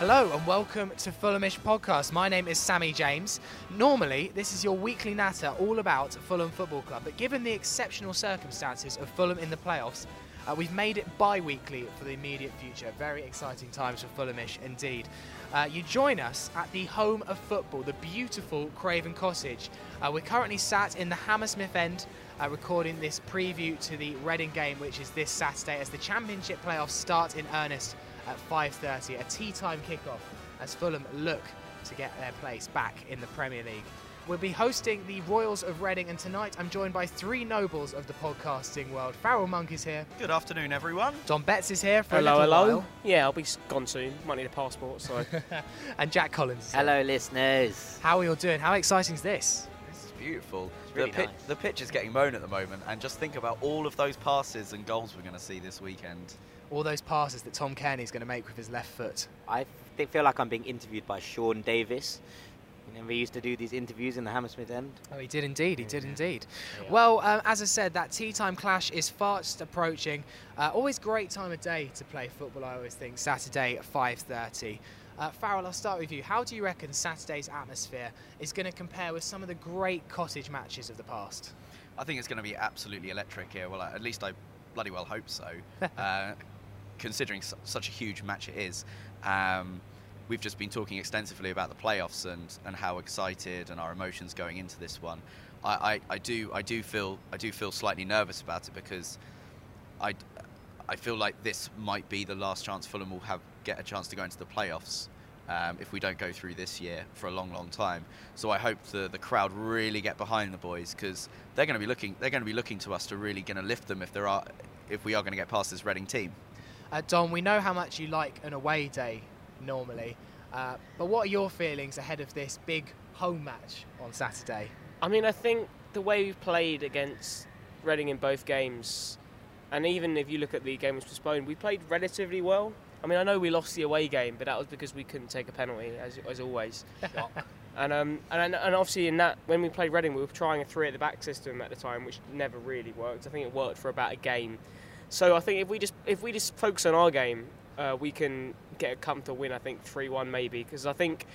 Hello and welcome to Fulhamish Podcast. My name is Sammy James. Normally, this is your weekly natter all about Fulham Football Club, but given the exceptional circumstances of Fulham in the playoffs, uh, we've made it bi weekly for the immediate future. Very exciting times for Fulhamish indeed. Uh, you join us at the home of football, the beautiful Craven Cottage. Uh, we're currently sat in the Hammersmith end. Uh, recording this preview to the Reading game, which is this Saturday as the Championship playoffs start in earnest at 5.30, a tea time kickoff as Fulham look to get their place back in the Premier League. We'll be hosting the Royals of Reading, and tonight I'm joined by three nobles of the podcasting world. Farrell Monk is here. Good afternoon, everyone. Dom Betts is here for hello, a hello. while. Yeah, I'll be gone soon. Might need a passport, so. and Jack Collins. is here. Hello, listeners. How are you all doing? How exciting is this? This is beautiful. really the, pi- nice. the pitch is getting mown at the moment, and just think about all of those passes and goals we're going to see this weekend. All those passes that Tom Cairney's going to make with his left foot. I feel like I'm being interviewed by Sean Davis. You know, we used to do these interviews in the Hammersmith end. Oh, he did indeed. He did indeed. Yeah. Well, um, as I said, that tea time clash is fast approaching. Uh, always great time of day to play football. I always think Saturday at 5:30. Uh, Farrell, I'll start with you. How do you reckon Saturday's atmosphere is going to compare with some of the great cottage matches of the past? I think it's going to be absolutely electric here. Well, at least I bloody well hope so, uh, considering su- such a huge match it is. Um, we've just been talking extensively about the playoffs and, and how excited and our emotions going into this one. I, I, I do I do feel I do feel slightly nervous about it because I, I feel like this might be the last chance Fulham will have get a chance to go into the playoffs um, if we don't go through this year for a long, long time. So I hope the the crowd really get behind the boys because they're going to be looking they're going to be looking to us to really going to lift them if there are if we are going to get past this Reading team. Uh, Dom, we know how much you like an away day normally, uh, but what are your feelings ahead of this big home match on Saturday? I mean, I think the way we've played against Reading in both games, and even if you look at the game was postponed, we played relatively well. I mean, I know we lost the away game, but that was because we couldn't take a penalty, as, as always. and, um, and and obviously in that when we played Reading, we were trying a three at the back system at the time, which never really worked. I think it worked for about a game. So I think if we just if we just focus on our game, uh, we can get a comfortable win. I think three one maybe because I think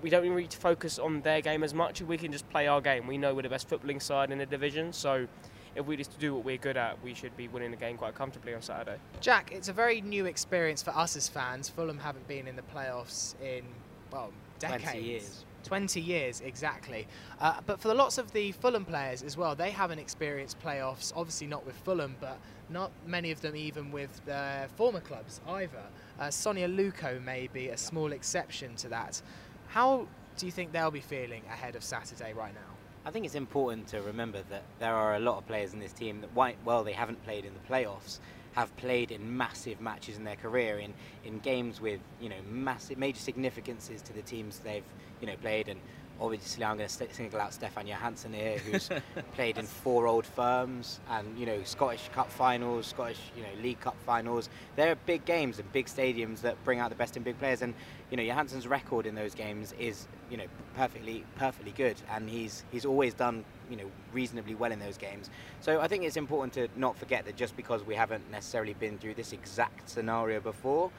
we don't really need to focus on their game as much. We can just play our game. We know we're the best footballing side in the division, so if we just do what we're good at, we should be winning the game quite comfortably on Saturday. Jack, it's a very new experience for us as fans. Fulham haven't been in the playoffs in, well, 20 decades. years. 20 years, exactly. Uh, but for the lots of the Fulham players as well, they haven't experienced playoffs, obviously not with Fulham, but not many of them even with their former clubs either. Uh, Sone Aluko may be a small exception to that. How do you think they'll be feeling ahead of Saturday right now? I think it's important to remember that there are a lot of players in this team that, while well, they haven't played in the playoffs, have played in massive matches in their career, in, in games with you know massive, major significances to the teams they've you know played. And obviously, I'm going to single out Stefan Johansen here, who's played in four old firms and you know Scottish Cup finals, Scottish you know League Cup finals. They're big games and big stadiums that bring out the best in big players. And you know Johansen's record in those games is you know perfectly perfectly good, and he's he's always done you know reasonably well in those games. So I think it's important to not forget that just because we haven't necessarily been through this exact scenario before,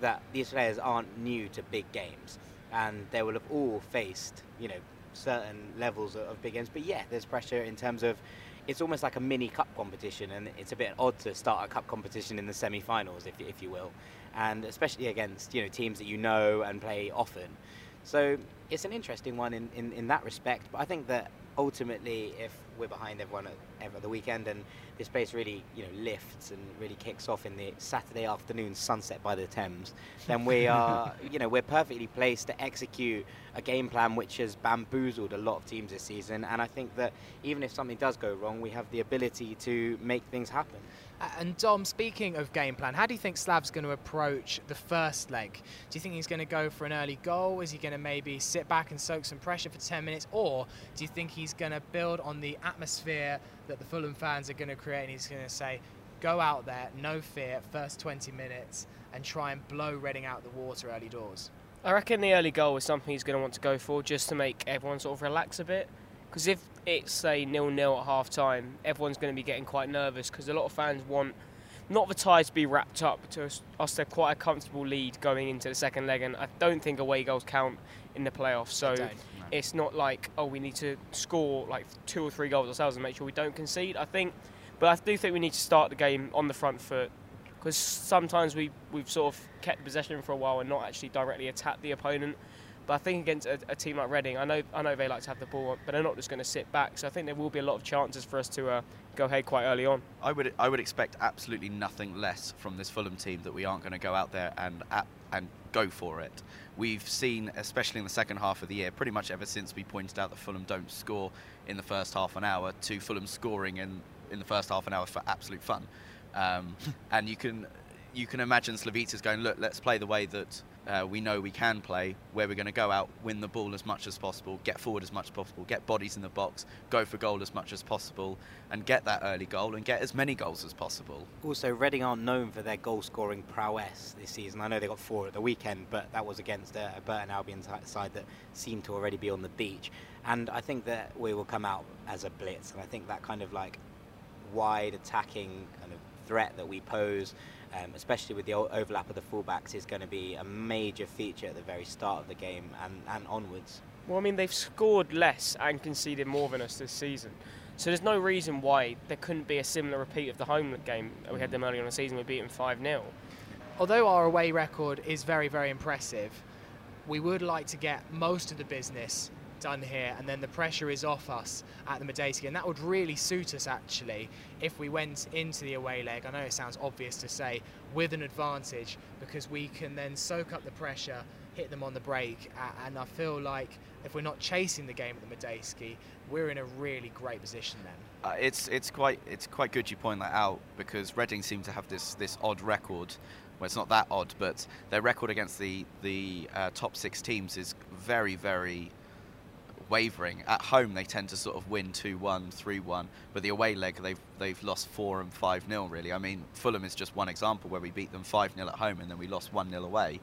that these players aren't new to big games, and they will have all faced you know certain levels of, of big games. But yeah, there's pressure in terms of it's almost like a mini cup competition, and it's a bit odd to start a cup competition in the semi-finals, if, if you will, and especially against you know teams that you know and play often. So it's an interesting one in, in, in that respect. But I think that ultimately, if we're behind everyone at, ever the weekend and this place really you know lifts and really kicks off in the Saturday afternoon sunset by the Thames, then we are you know we're perfectly placed to execute a game plan which has bamboozled a lot of teams this season. And I think that even if something does go wrong, we have the ability to make things happen. And Dom, speaking of game plan, how do you think Slav's going to approach the first leg? Do you think he's going to go for an early goal? Is he going to maybe sit back and soak some pressure for 10 minutes? Or do you think he's going to build on the atmosphere that the Fulham fans are going to create and he's going to say, go out there, no fear, first 20 minutes, and try and blow Reading out the water early doors? I reckon the early goal is something he's going to want to go for just to make everyone sort of relax a bit. Because if it's say nil nil at half time, everyone's going to be getting quite nervous because a lot of fans want not the tie to be wrapped up to us, to quite a comfortable lead going into the second leg, and I don't think away goals count in the playoffs. So don't. it's not like oh we need to score like two or three goals ourselves and make sure we don't concede. I think, but I do think we need to start the game on the front foot because sometimes we we've sort of kept possession for a while and not actually directly attacked the opponent. But I think against a, a team like Reading, I know I know they like to have the ball, but they're not just going to sit back. So I think there will be a lot of chances for us to uh, go ahead quite early on. I would I would expect absolutely nothing less from this Fulham team that we aren't going to go out there and at, and go for it. We've seen, especially in the second half of the year, pretty much ever since we pointed out that Fulham don't score in the first half an hour, to Fulham scoring in in the first half an hour for absolute fun. Um, and you can you can imagine Slavisa's going, look, let's play the way that uh, we know we can play, where we're going to go out, win the ball as much as possible, get forward as much as possible, get bodies in the box, go for goal as much as possible, and get that early goal and get as many goals as possible. Also, Reading aren't known for their goal scoring prowess this season. I know they got four at the weekend, but that was against a, Burton Albion side that seemed to already be on the beach. And I think that we will come out as a blitz, and I think that kind of like wide attacking kind of threat that we pose um, especially with the overlap of the fullbacks, is going to be a major feature at the very start of the game and, and onwards. Well, I mean, they've scored less and conceded more than us this season. So there's no reason why there couldn't be a similar repeat of the home game. We had them early on the season, we beat them 5 0. Although our away record is very, very impressive, we would like to get most of the business done here, and then the pressure is off us at the Madejski and that would really suit us actually if we went into the away leg. I know it sounds obvious to say with an advantage because we can then soak up the pressure, hit them on the break, and I feel like if we're not chasing the game at the Madejski, we're in a really great position then. Uh, it's it's quite it's quite good you point that out because Reading seem to have this this odd record. Well, it's not that odd, but their record against the the uh, top six teams is very very wavering. At home, they tend to sort of win 2 1, 3 1, but the away leg, they've, they've lost 4 and 5 0, really. I mean, Fulham is just one example where we beat them 5 0 at home and then we lost 1 0 away.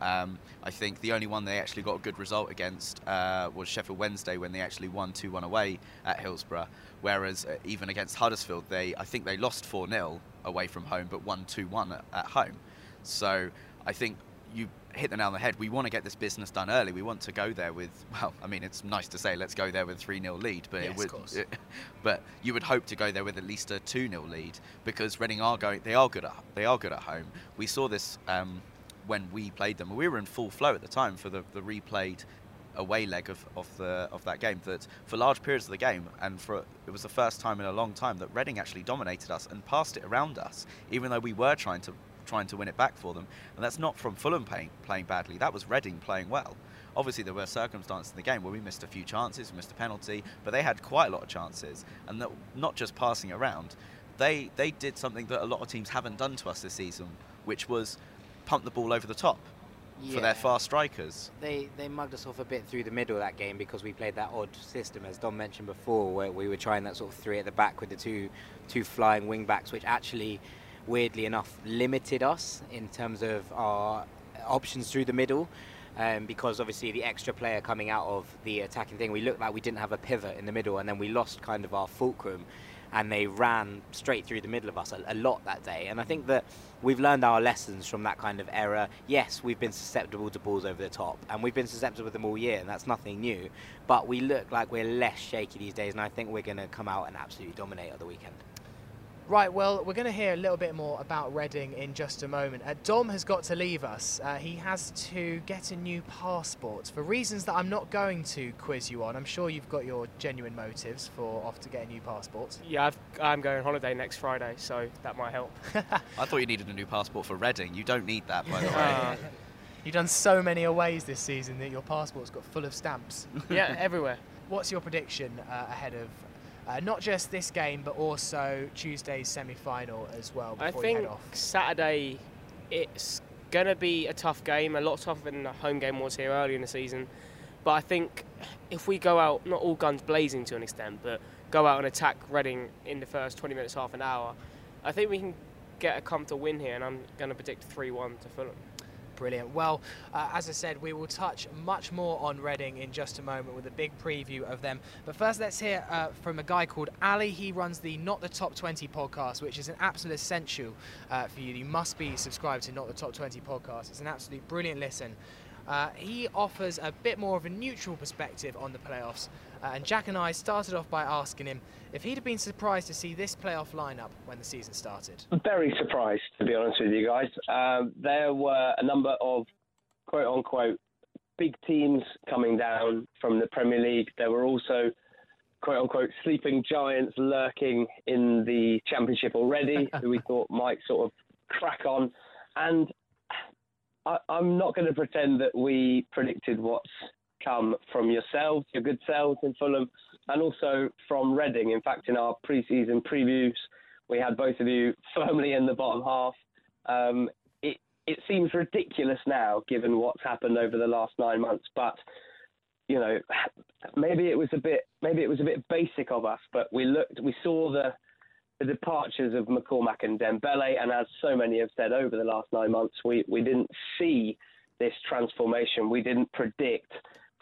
Um, I think the only one they actually got a good result against uh, was Sheffield Wednesday when they actually won 2 1 away at Hillsborough. Whereas uh, even against Huddersfield, they I think they lost 4 0 away from home but won 2 1 at, at home. So I think you hit the nail on the head. We want to get this business done early. We want to go there with, well, I mean, it's nice to say let's go there with a 3 0 lead, but yes, it would, it, but you would hope to go there with at least a 2 0 lead because Reading are going, they are good at, they are good at home. We saw this um, when we played them. We were in full flow at the time for the, the replayed away leg of, of the of that game that for large periods of the game and for it was the first time in a long time that Reading actually dominated us and passed it around us even though we were trying to trying to win it back for them. And that's not from Fulham playing, playing badly. That was Reading playing well. Obviously, there were circumstances in the game where we missed a few chances, we missed a penalty, but they had quite a lot of chances, and that, not just passing around. They they did something that a lot of teams haven't done to us this season, which was pump the ball over the top yeah. for their fast strikers. They they mugged us off a bit through the middle of that game because we played that odd system, as Dom mentioned before, where we were trying that sort of three at the back with the two two flying wing backs, which actually weirdly enough, limited us in terms of our options through the middle. Um, because obviously the extra player coming out of the attacking thing, we looked like we didn't have a pivot in the middle, and then we lost kind of our fulcrum, and they ran straight through the middle of us a, a lot that day. And I think that we've learned our lessons from that kind of error. Yes, we've been susceptible to balls over the top, and we've been susceptible to them all year, and that's nothing new. But we look like we're less shaky these days, and I think we're going to come out and absolutely dominate at the weekend. Right, well, we're going to hear a little bit more about Reading in just a moment. Uh, Dom has got to leave us. Uh, he has to get a new passport for reasons that I'm not going to quiz you on. I'm sure you've got your genuine motives for off to get a new passport. Yeah, i am going on holiday next Friday, so that might help. I thought you needed a new passport for Reading. You don't need that, by the way. Uh, You've done so many aways this season that your passport's got full of stamps. yeah, everywhere. What's your prediction uh, ahead of uh, not just this game, but also Tuesday's semi-final as well. I think Saturday, it's going to be a tough game, a lot tougher than the home game was here early in the season. But I think if we go out, not all guns blazing to an extent, but go out and attack Reading in the first 20 minutes, half an hour, I think we can get a comfortable win here, and I'm going to predict 3-1 to Fulham. Brilliant. Well, uh, as I said, we will touch much more on Reading in just a moment with a big preview of them. But first, let's hear uh, from a guy called Ali. He runs the Not the Top 20 podcast, which is an absolute essential uh, for you. You must be subscribed to Not the Top 20 podcast. It's an absolute brilliant listen. Uh, he offers a bit more of a neutral perspective on the playoffs. Uh, and Jack and I started off by asking him if he'd have been surprised to see this playoff lineup when the season started. Very surprised, to be honest with you guys. Um, there were a number of quote unquote big teams coming down from the Premier League. There were also quote unquote sleeping giants lurking in the Championship already, who we thought might sort of crack on. And I, am not going to pretend that we predicted what's come from yourselves, your good selves in Fulham, and also from Reading. In fact, in our pre-season previews, we had both of you firmly in the bottom half. Um, it it seems ridiculous now, given what's happened over the last nine months, but you know, maybe it was a bit maybe it was a bit basic of us, but we looked, we saw the the departures of McCormack and Dembele, and as so many have said over the last nine months, we, we didn't see this transformation. We didn't predict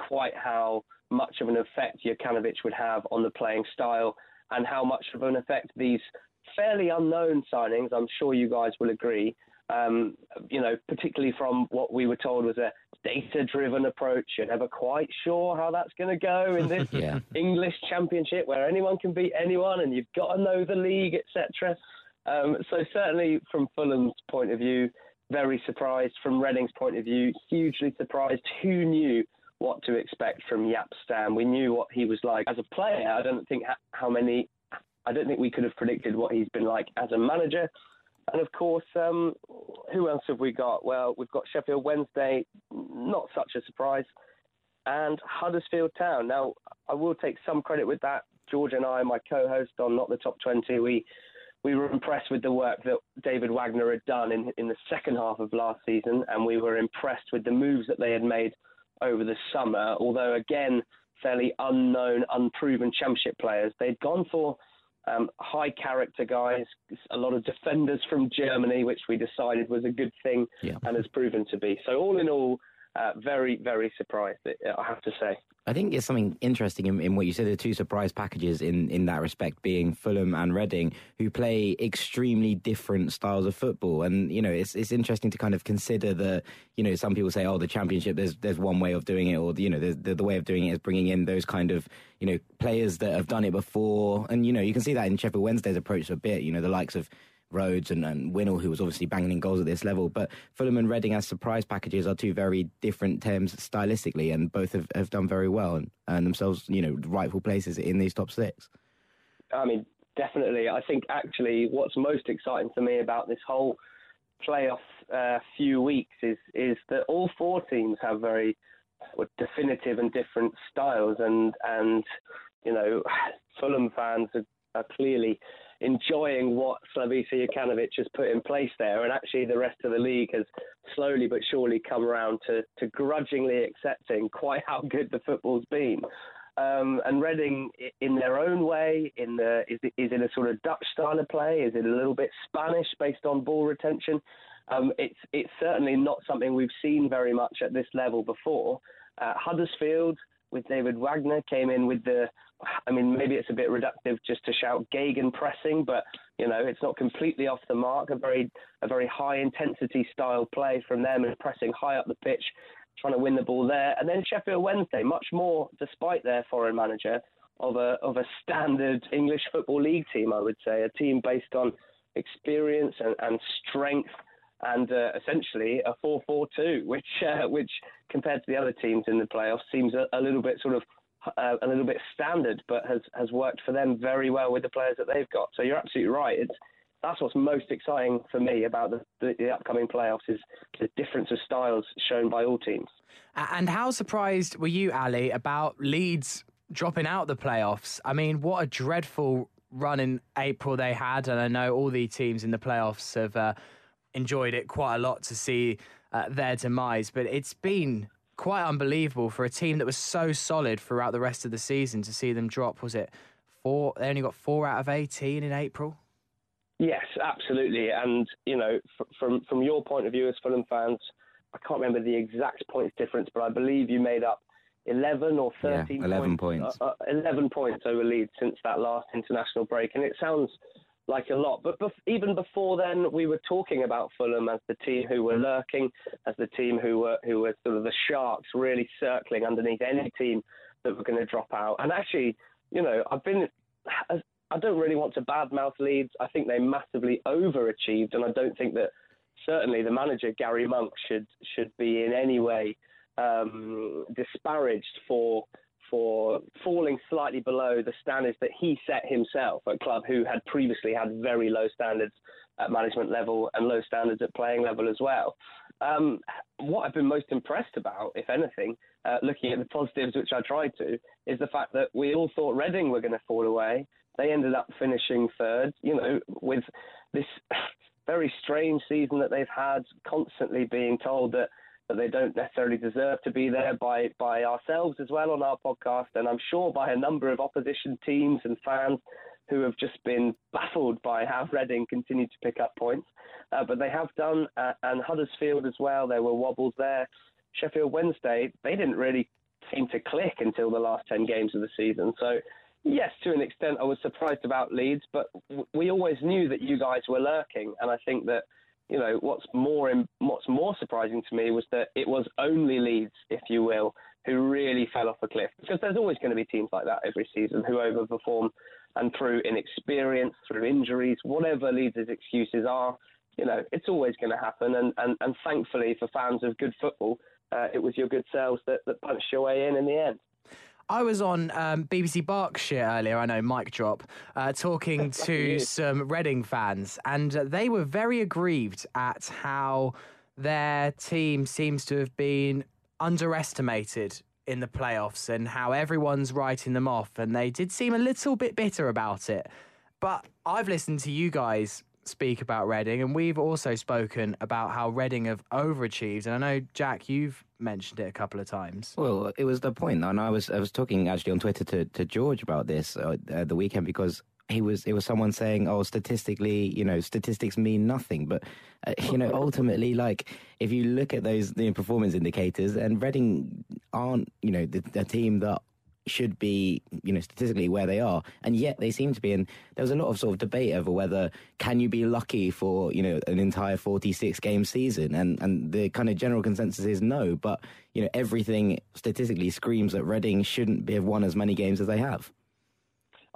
quite how much of an effect Jokanovic would have on the playing style and how much of an effect these fairly unknown signings, I'm sure you guys will agree, um, you know, particularly from what we were told was a data driven approach. You're never quite sure how that's going to go in this yeah. English championship where anyone can beat anyone and you've got to know the league, etc. Um, so, certainly from Fulham's point of view, very surprised. From Reading's point of view, hugely surprised. Who knew what to expect from Jaap Stam? We knew what he was like as a player. I don't think how many. I don't think we could have predicted what he's been like as a manager. And of course, um, who else have we got? Well, we've got Sheffield Wednesday, not such a surprise, and Huddersfield Town. Now, I will take some credit with that. George and I, my co-host on Not the Top 20, we we were impressed with the work that David Wagner had done in in the second half of last season, and we were impressed with the moves that they had made over the summer. Although again, fairly unknown, unproven Championship players, they'd gone for um, high character guys, a lot of defenders from Germany, which we decided was a good thing yeah. and has proven to be. So, all in all, uh, very, very surprised, I have to say. I think it's something interesting in, in, what you said. The two surprise packages in, in that respect being Fulham and Reading, who play extremely different styles of football. And you know, it's it's interesting to kind of consider the you know some people say, oh, the Championship, there's there's one way of doing it, or you know, the, the way of doing it is bringing in those kind of you know players that have done it before. And you know, you can see that in Sheffield Wednesday's approach a bit. You know, the likes of Rhodes and, and Winnall, who was obviously banging in goals at this level. But Fulham and Reading as surprise packages are two very different terms stylistically, and both have, have done very well and, and themselves, you know, rightful places in these top six. I mean, definitely. I think actually what's most exciting for me about this whole playoff uh, few weeks is is that all four teams have very well, definitive and different styles, and and you know, Fulham fans are, are clearly enjoying what Slavisa Jokanovic has put in place there. And actually, the rest of the league has slowly but surely come around to, to grudgingly accepting quite how good the football's been. Um, and Reading, in their own way, in the is it, is it a sort of Dutch style of play? Is it a little bit Spanish based on ball retention? Um, it's it's certainly not something we've seen very much at this level before. Uh, Huddersfield with David Wagner came in with the I mean, maybe it's a bit reductive just to shout Gegen pressing, but you know, it's not completely off the mark. A very, a very high intensity style play from them and pressing high up the pitch, trying to win the ball there. And then Sheffield Wednesday, much more, despite their foreign manager, of a of a standard English football league team. I would say a team based on experience and, and strength and uh, essentially a 4-4-2, which uh, which compared to the other teams in the playoffs seems a, a little bit sort of uh, a little bit standard, but has has worked for them very well with the players that they've got. So you're absolutely right. It's that's what's most exciting for me about the, the, the, upcoming playoffs is the difference of styles shown by all teams. And how surprised were you, Ali, about Leeds dropping out the playoffs? I mean, what a dreadful run in April they had, and I know all the teams in the playoffs have uh, enjoyed it quite a lot to see uh, their demise. But it's been quite unbelievable for a team that was so solid throughout the rest of the season to see them drop. Was it four? They only got four out of 18 in April. Yes, absolutely. And, you know, from, from your point of view as Fulham fans, I can't remember the exact points difference, but I believe you made up 11 or 13 yeah, 11 points. points. Uh, uh, 11 points over Leeds since that last international break, and it sounds like a lot. But bef- even before then, we were talking about Fulham as the team who were lurking, as the team who were who were sort of the sharks, really circling underneath any team that were going to drop out. And actually, you know, I've been. I don't really want to badmouth Leeds. I think they massively overachieved, and I don't think that certainly the manager Gary Monk should should be in any way um, disparaged for for falling slightly below the standards that he set himself at club, who had previously had very low standards at management level and low standards at playing level as well. Um, what I've been most impressed about, if anything, uh, looking at the positives, which I tried to, is the fact that we all thought Reading were going to fall away. They ended up finishing third, you know, with this very strange season that they've had, constantly being told that that they don't necessarily deserve to be there by, by ourselves as well on our podcast, and I'm sure by a number of opposition teams and fans who have just been baffled by how Reading continue to pick up points. Uh, but they have done, uh, and Huddersfield as well, there were wobbles there. Sheffield Wednesday, they didn't really seem to click until the last 10 games of the season. So, yes, to an extent, I was surprised about Leeds, but w- we always knew that you guys were lurking, and I think that you know, what's more what's more surprising to me was that it was only Leeds, if you will, who really fell off a cliff. Because there's always going to be teams like that every season who overperform, and through inexperience, through injuries, whatever Leeds' excuses are, you know, it's always going to happen. And, and, and thankfully for fans of good football, uh, it was your good selves that, that punched your way in in the end. I was on um, BBC Berkshire earlier, I know, mic drop, uh, talking to some Reading fans, and uh, they were very aggrieved at how their team seems to have been underestimated in the playoffs and how everyone's writing them off. And they did seem a little bit bitter about it. But I've listened to you guys speak about Reading, and we've also spoken about how Reading have overachieved. And I know, Jack, you've mentioned it a couple of times. Well, it was the point, and I was I was talking actually on Twitter to, to George about this uh, the weekend because he was it was someone saying, "Oh, statistically, you know, statistics mean nothing." But uh, you know, ultimately, like if you look at those the performance indicators, and Reading aren't you know the, the team that should be, you know, statistically where they are, and yet they seem to be. And there was a lot of sort of debate over whether can you be lucky for, you know, an entire 46 game season, and and the kind of general consensus is no. But you know, everything statistically screams that Reading shouldn't have won as many games as they have.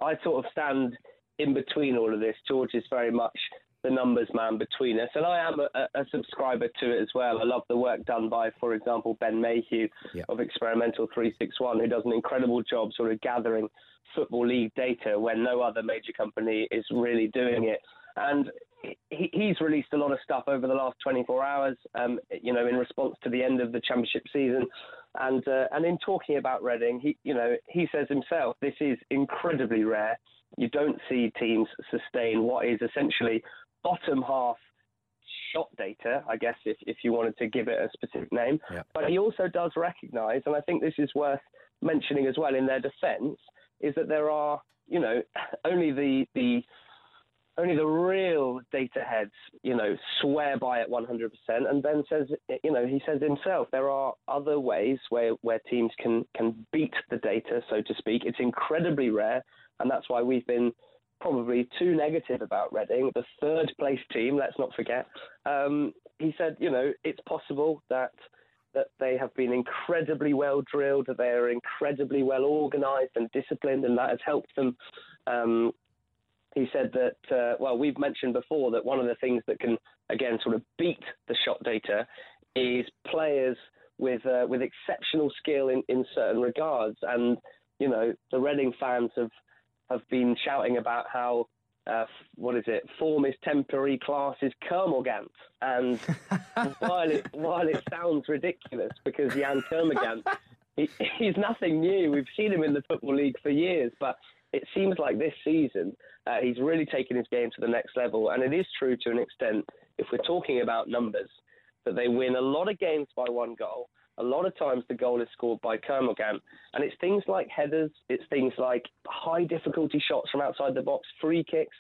I sort of stand in between all of this. George is very much the numbers man between us. And I am a, a, subscriber to it as well. I love the work done by, for example, Ben Mayhew yep. of Experimental 361, who does an incredible job sort of gathering Football League data when no other major company is really doing it. And he, he's released a lot of stuff over the last 24 hours, um, you know, in response to the end of the championship season. And, uh, and in talking about Reading, he, you know, he says himself, this is incredibly rare. You don't see teams sustain what is essentially bottom half shot data, I guess, if, if you wanted to give it a specific name. Yeah. But he also does recognise, and I think this is worth mentioning as well in their defence, is that there are, you know, only the the only the real data heads, you know, swear by it 100%. And Ben says, you know, he says himself, there are other ways where, where teams can, can beat the data, so to speak. It's incredibly rare. And that's why we've been probably too negative about Reading, the third place team, let's not forget. Um, he said, you know, it's possible that that they have been incredibly well drilled, that they are incredibly well organised and disciplined, and that has helped them. Um, he said that, uh, well, we've mentioned before that one of the things that can, again, sort of beat the shot data is players with uh, with exceptional skill in, in certain regards. And, you know, the Reading fans have have been shouting about how uh, what is it? Form is temporary, class is Kermorgant. And while it while it sounds ridiculous because Yann Kermorgant, he, he's nothing new. We've seen him in the football league for years, but it seems like this season uh, he's really taken his game to the next level. And it is true to an extent if we're talking about numbers that they win a lot of games by one goal a lot of times the goal is scored by Kermorgant. And it's things like headers, it's things like high difficulty shots from outside the box, free kicks,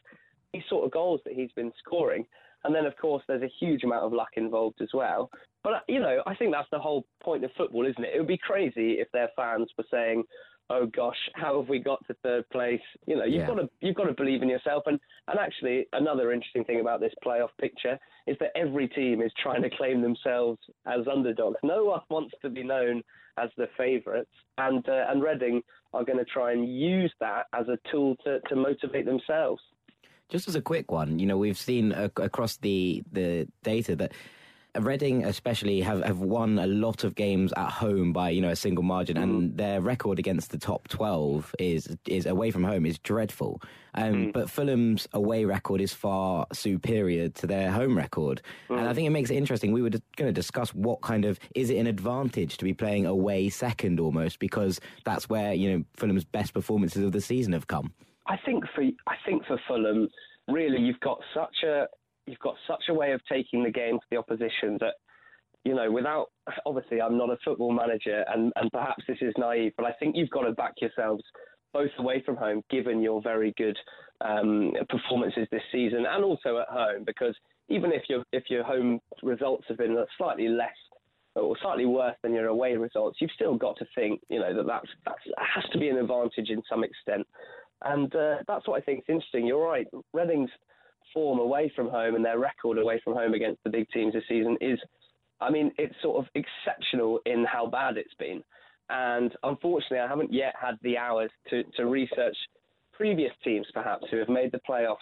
these sort of goals that he's been scoring. And then, of course, there's a huge amount of luck involved as well. But, uh, you know, I think that's the whole point of football, isn't it? It would be crazy if their fans were saying, oh gosh, how have we got to third place? You know, you've Yeah. got to you've got to believe in yourself. And and actually, another interesting thing about this playoff picture is that every team is trying to claim themselves as underdogs. No one wants to be known as the favourites, and uh, and Reading are going to try and use that as a tool to, to motivate themselves. Just as a quick one, you know, we've seen ac- across the the data that Reading, especially, have, have won a lot of games at home by you know a single margin, and mm. their record against the top twelve is is away from home is dreadful. Um, mm. But Fulham's away record is far superior to their home record, and I mm. think it makes it interesting. We were going to discuss what kind of is it an advantage to be playing away second almost because that's where you know Fulham's best performances of the season have come. I think for I think for Fulham, really, you've got such a you've got such a way of taking the game to the opposition that you know without obviously I'm not a football manager and and perhaps this is naive, but I think you've got to back yourselves both away from home, given your very good um, performances this season, and also at home, because even if your if your home results have been slightly less or slightly worse than your away results, you've still got to think, you know, that that's, that's has to be an advantage in some extent. And uh, that's what I think is interesting. You're right. Reading's form away from home and their record away from home against the big teams this season is, I mean, it's sort of exceptional in how bad it's been. And unfortunately, I haven't yet had the hours to, to research previous teams, perhaps, who have made the playoffs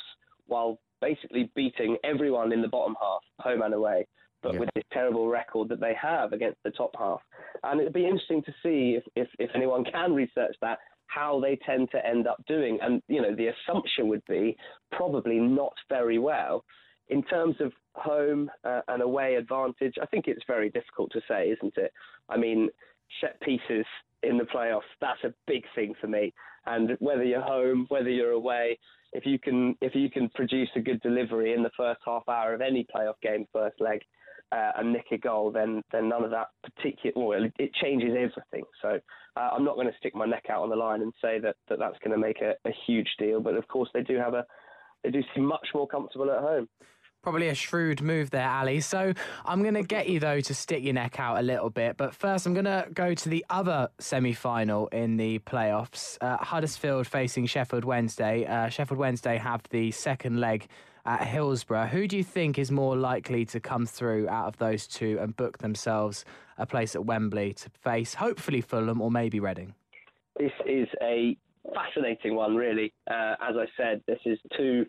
while basically beating everyone in the bottom half, home and away, but Yeah. with this terrible record that they have against the top half. And it'd be interesting to see if, if, if anyone can research that, how they tend to end up doing. And, you know, the assumption would be probably not very well. In terms of home uh, and away advantage, I think it's very difficult to say, isn't it? I mean, set pieces in the playoffs, that's a big thing for me. And whether you're home, whether you're away, if you can if you can produce a good delivery in the first half hour of any playoff game, first leg, uh, and nick a goal, then then none of that particular well, it, it changes everything. So uh, I'm not going to stick my neck out on the line and say that, that that's going to make a, a huge deal. But of course, they do have a they do seem much more comfortable at home. Probably a shrewd move there, Ali. So I'm going to get you, though, to stick your neck out a little bit. But first, I'm going to go to the other semi final in the playoffs uh, Huddersfield facing Sheffield Wednesday. Uh, Sheffield Wednesday have the second leg at Hillsborough. Who do you think is more likely to come through out of those two and book themselves a place at Wembley to face hopefully Fulham or maybe Reading? This is a fascinating one, really. Uh, as I said, this is two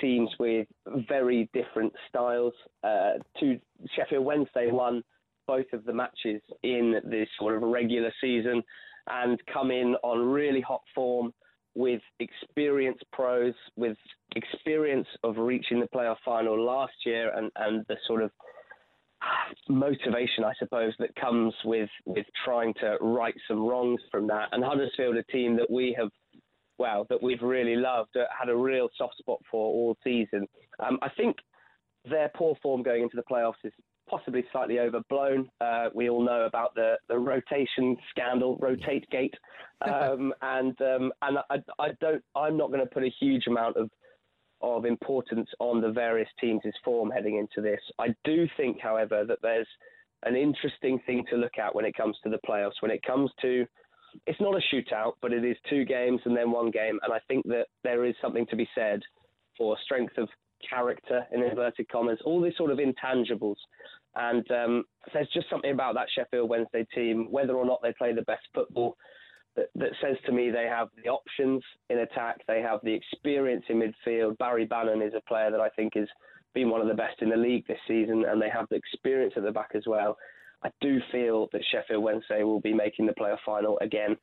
teams with very different styles. Uh, two Sheffield Wednesday won both of the matches in this sort of regular season and come in on really hot form with experienced pros, with experience of reaching the playoff final last year and, and the sort of motivation, I suppose, that comes with, with trying to right some wrongs from that. And Huddersfield, a team that we have, well, that we've really loved, uh, had a real soft spot for all season. Um, I think their poor form going into the playoffs is possibly slightly overblown. Uh, we all know about the, the rotation scandal, rotate gate, um, and um, and I, I don't. I'm not going to put a huge amount of of importance on the various teams' form heading into this. I do think, however, that there's an interesting thing to look at when it comes to the playoffs. When it comes to, it's not a shootout, but it is two games and then one game, and I think that there is something to be said for strength of character in inverted commas, all these sort of intangibles. And um, there's just something about that Sheffield Wednesday team, whether or not they play the best football, that, that says to me they have the options in attack, they have the experience in midfield. Barry Bannan is a player that I think has been one of the best in the league this season, and they have the experience at the back as well. I do feel that Sheffield Wednesday will be making the playoff final again.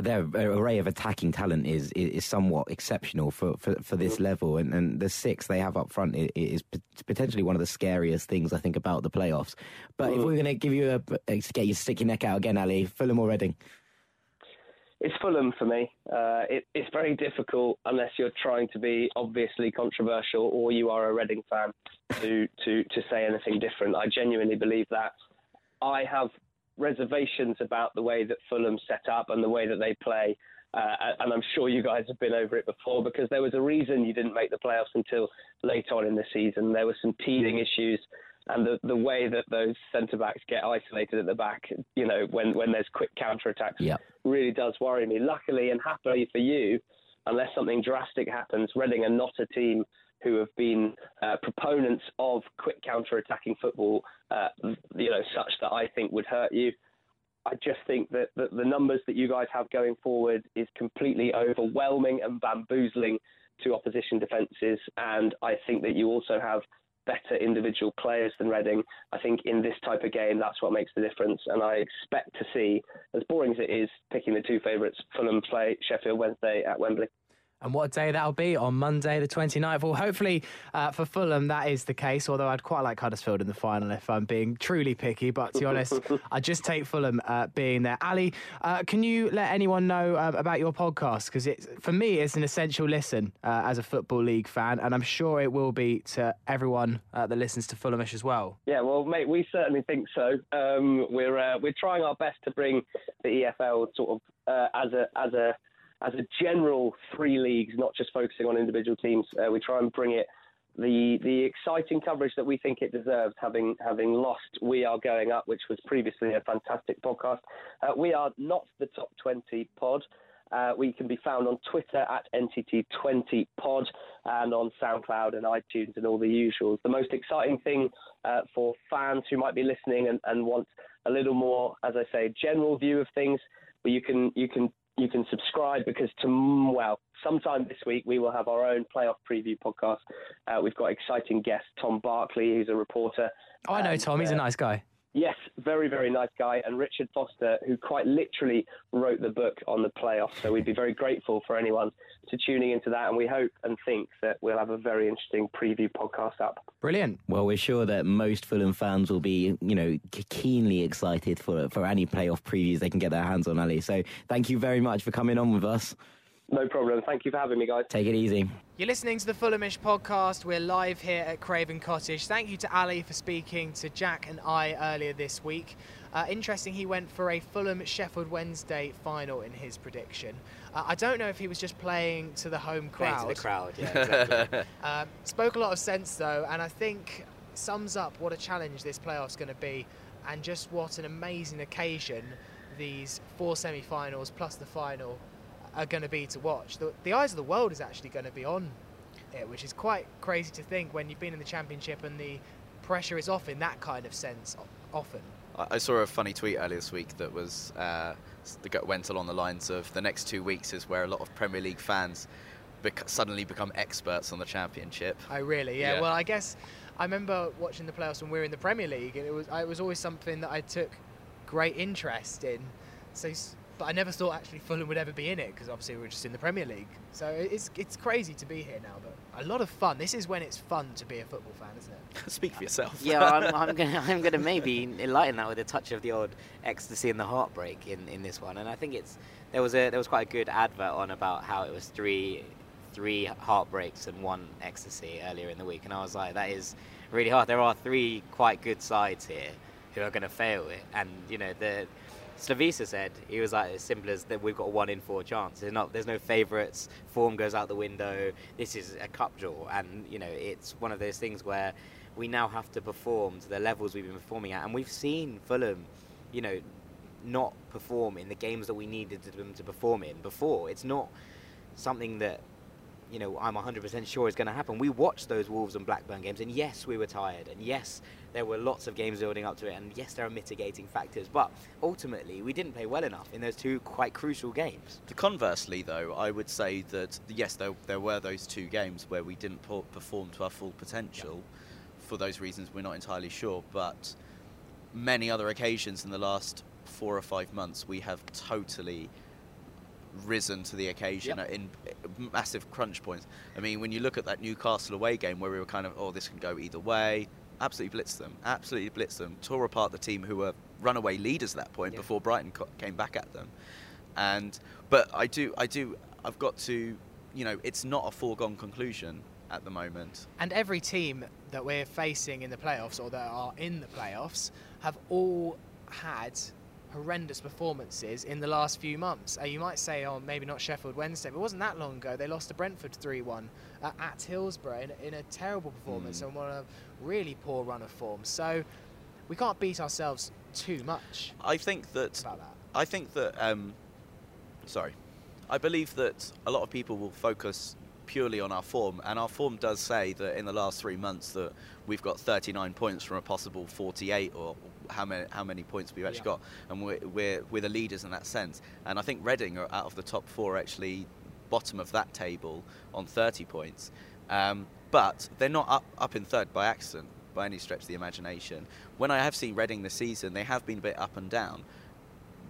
Their array of attacking talent is is, somewhat exceptional for, for, for this level, and, and the six they have up front is, is potentially one of the scariest things I think about the playoffs. But if we're going to give you a get you stick your neck out again, Ali, Fulham or Reading? It's Fulham for me. Uh, it, it's very difficult unless you're trying to be obviously controversial or you are a Reading fan to, to, to say anything different. I genuinely believe that. I have reservations about the way that Fulham set up and the way that they play. Uh, and I'm sure you guys have been over it before because there was a reason you didn't make the playoffs until late on in the season. There were some teething issues, and the, the way that those centre backs get isolated at the back, you know, when, when there's quick counter attacks, Yep. really does worry me. Luckily and happily for you, unless something drastic happens, Reading are not a team who have been uh, proponents of quick counter-attacking football, uh, you know, such that I think would hurt you. I just think that, that the numbers that you guys have going forward is completely overwhelming and bamboozling to opposition defences, and I think that you also have better individual players than Reading. I think in this type of game, that's what makes the difference, and I expect to see, as boring as it is, picking the two favourites, Fulham play Sheffield Wednesday at Wembley. And what a day that'll be on Monday, the 29th. Well, hopefully uh, for Fulham, that is the case. Although I'd quite like Huddersfield in the final if I'm being truly picky. But to be honest, I just take Fulham uh, being there. Ali, uh, can you let anyone know uh, about your podcast? Because for me, it's an essential listen uh, as a Football League fan. And I'm sure it will be to everyone uh, that listens to Fulhamish as well. Yeah, well, mate, we certainly think so. Um, we're uh, we're trying our best to bring the EFL sort of uh, as a as a as a general three leagues, not just focusing on individual teams. Uh, we try and bring it the the exciting coverage that we think it deserves, having having lost We Are Going Up, which was previously a fantastic podcast. Uh, we are not the top 20 pod. Uh, we can be found on Twitter at NTT20pod and on SoundCloud and iTunes and all the usuals. The most exciting thing uh, for fans who might be listening and, and want a little more, as I say, general view of things, but you can you can you can subscribe because to well sometime this week we will have our own playoff preview podcast. Uh, we've got exciting guest Tom Barkley, who's a reporter. Oh, I know Tom. He's a uh, nice guy. Yes, very, very nice guy. And Richard Foster, who quite literally wrote the book on the playoffs. So we'd be very grateful for anyone to tuning into that. And we hope and think that we'll have a very interesting preview podcast up. Brilliant. Well, we're sure that most Fulham fans will be, you know, keenly excited for for any playoff previews they can get their hands on, Ali. So thank you very much for coming on with us. No problem. Thank you for having me, guys. Take it easy. You're listening to the Fulhamish podcast. We're live here at Craven Cottage. Thank you to Ali for speaking to Jack and I earlier this week. Uh, interesting, he went for a Fulham Sheffield Wednesday final in his prediction. Uh, I don't know if he was just playing to the home Playing crowd. to the crowd, yeah, exactly. Um, spoke a lot of sense though, and I think sums up what a challenge this playoff's going to be, and just what an amazing occasion these four semi-finals plus the final are going to be to watch. The, the eyes of the world is actually going to be on it, which is quite crazy to think when you've been in the championship and the pressure is off in that kind of sense often. I saw a funny tweet earlier this week that was uh, that went along the lines of the next two weeks is where a lot of Premier League fans bec- suddenly become experts on the Championship. I really, yeah. Yeah. Well, I guess I remember watching the playoffs when we were in the Premier League, and it was it was always something that I took great interest in. So, but I never thought actually Fulham would ever be in it because obviously we were just in the Premier League. So it's it's crazy to be here now, but a lot of fun. This is when it's fun to be a football fan, isn't it? Speak for yourself. yeah, I'm, I'm gonna I'm gonna maybe enlighten that with a touch of the odd ecstasy and the heartbreak in, in this one. And I think it's there was a there was quite a good advert on about how it was three three heartbreaks and one ecstasy earlier in the week, and I was like, that is really hard. There are three quite good sides here who are going to fail it, and you know the. Slavisa said he was like as simple as that we've got a one in four chance. There's not there's no favourites. Form goes out the window. This is a cup draw, and you know it's one of those things where we now have to perform to the levels we've been performing at, and we've seen Fulham, you know, not perform in the games that we needed them to perform in before. It's not something that you know I'm 100% sure is going to happen. We watched those Wolves and Blackburn games, and yes, we were tired, and yes, there were lots of games building up to it, and yes, there are mitigating factors, but ultimately we didn't play well enough in those two quite crucial games. Conversely, though, I would say that yes, there, there were those two games where we didn't perform to our full potential. For those reasons, we're not entirely sure. But many other occasions in the last four or five months, we have totally risen to the occasion Yep. in eh, massive crunch points. I mean, when you look at that Newcastle away game where we were kind of, oh, this can go either way, absolutely blitzed them, absolutely blitzed them, tore apart the team who were runaway leaders at that point Yeah. before Brighton co- came back at them. And but I do, I do, I've got to, you know, it's not a foregone conclusion at the moment. And every team that we're facing in the playoffs or that are in the playoffs have all had horrendous performances in the last few months. Uh, you might say, oh, maybe not Sheffield Wednesday, but it wasn't that long ago. They lost to Brentford 3 1 uh, at Hillsborough in, in, a terrible performance Mm. and on a really poor run of form. So we can't beat ourselves too much I think that about that. I think that um, sorry, I believe that a lot of people will focus purely on our form, and our form does say that in the last three months that we've got 39 points from a possible 48, or how many how many points we've actually Yeah. got, and we're, we're we're the leaders in that sense. And I think Reading are out of the top four actually bottom of that table on 30 points, um, but they're not up up in third by accident by any stretch of the imagination. When I have seen Reading this season, they have been a bit up and down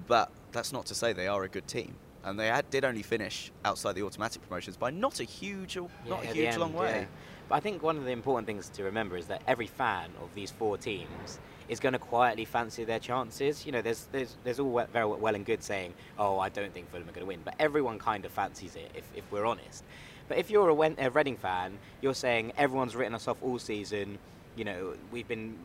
but that's not to say they are a good team. And they had, did only finish outside the automatic promotions by not a huge, not a huge end, long way. yeah. But I think one of the important things to remember is that every fan of these four teams is going to quietly fancy their chances. You know, there's there's there's all very well and good saying, "Oh, I don't think Fulham are going to win," but everyone kind of fancies it if, if we're honest. But if you're a, Wen- a Reading fan, you're saying everyone's written us off all season. You know, we've been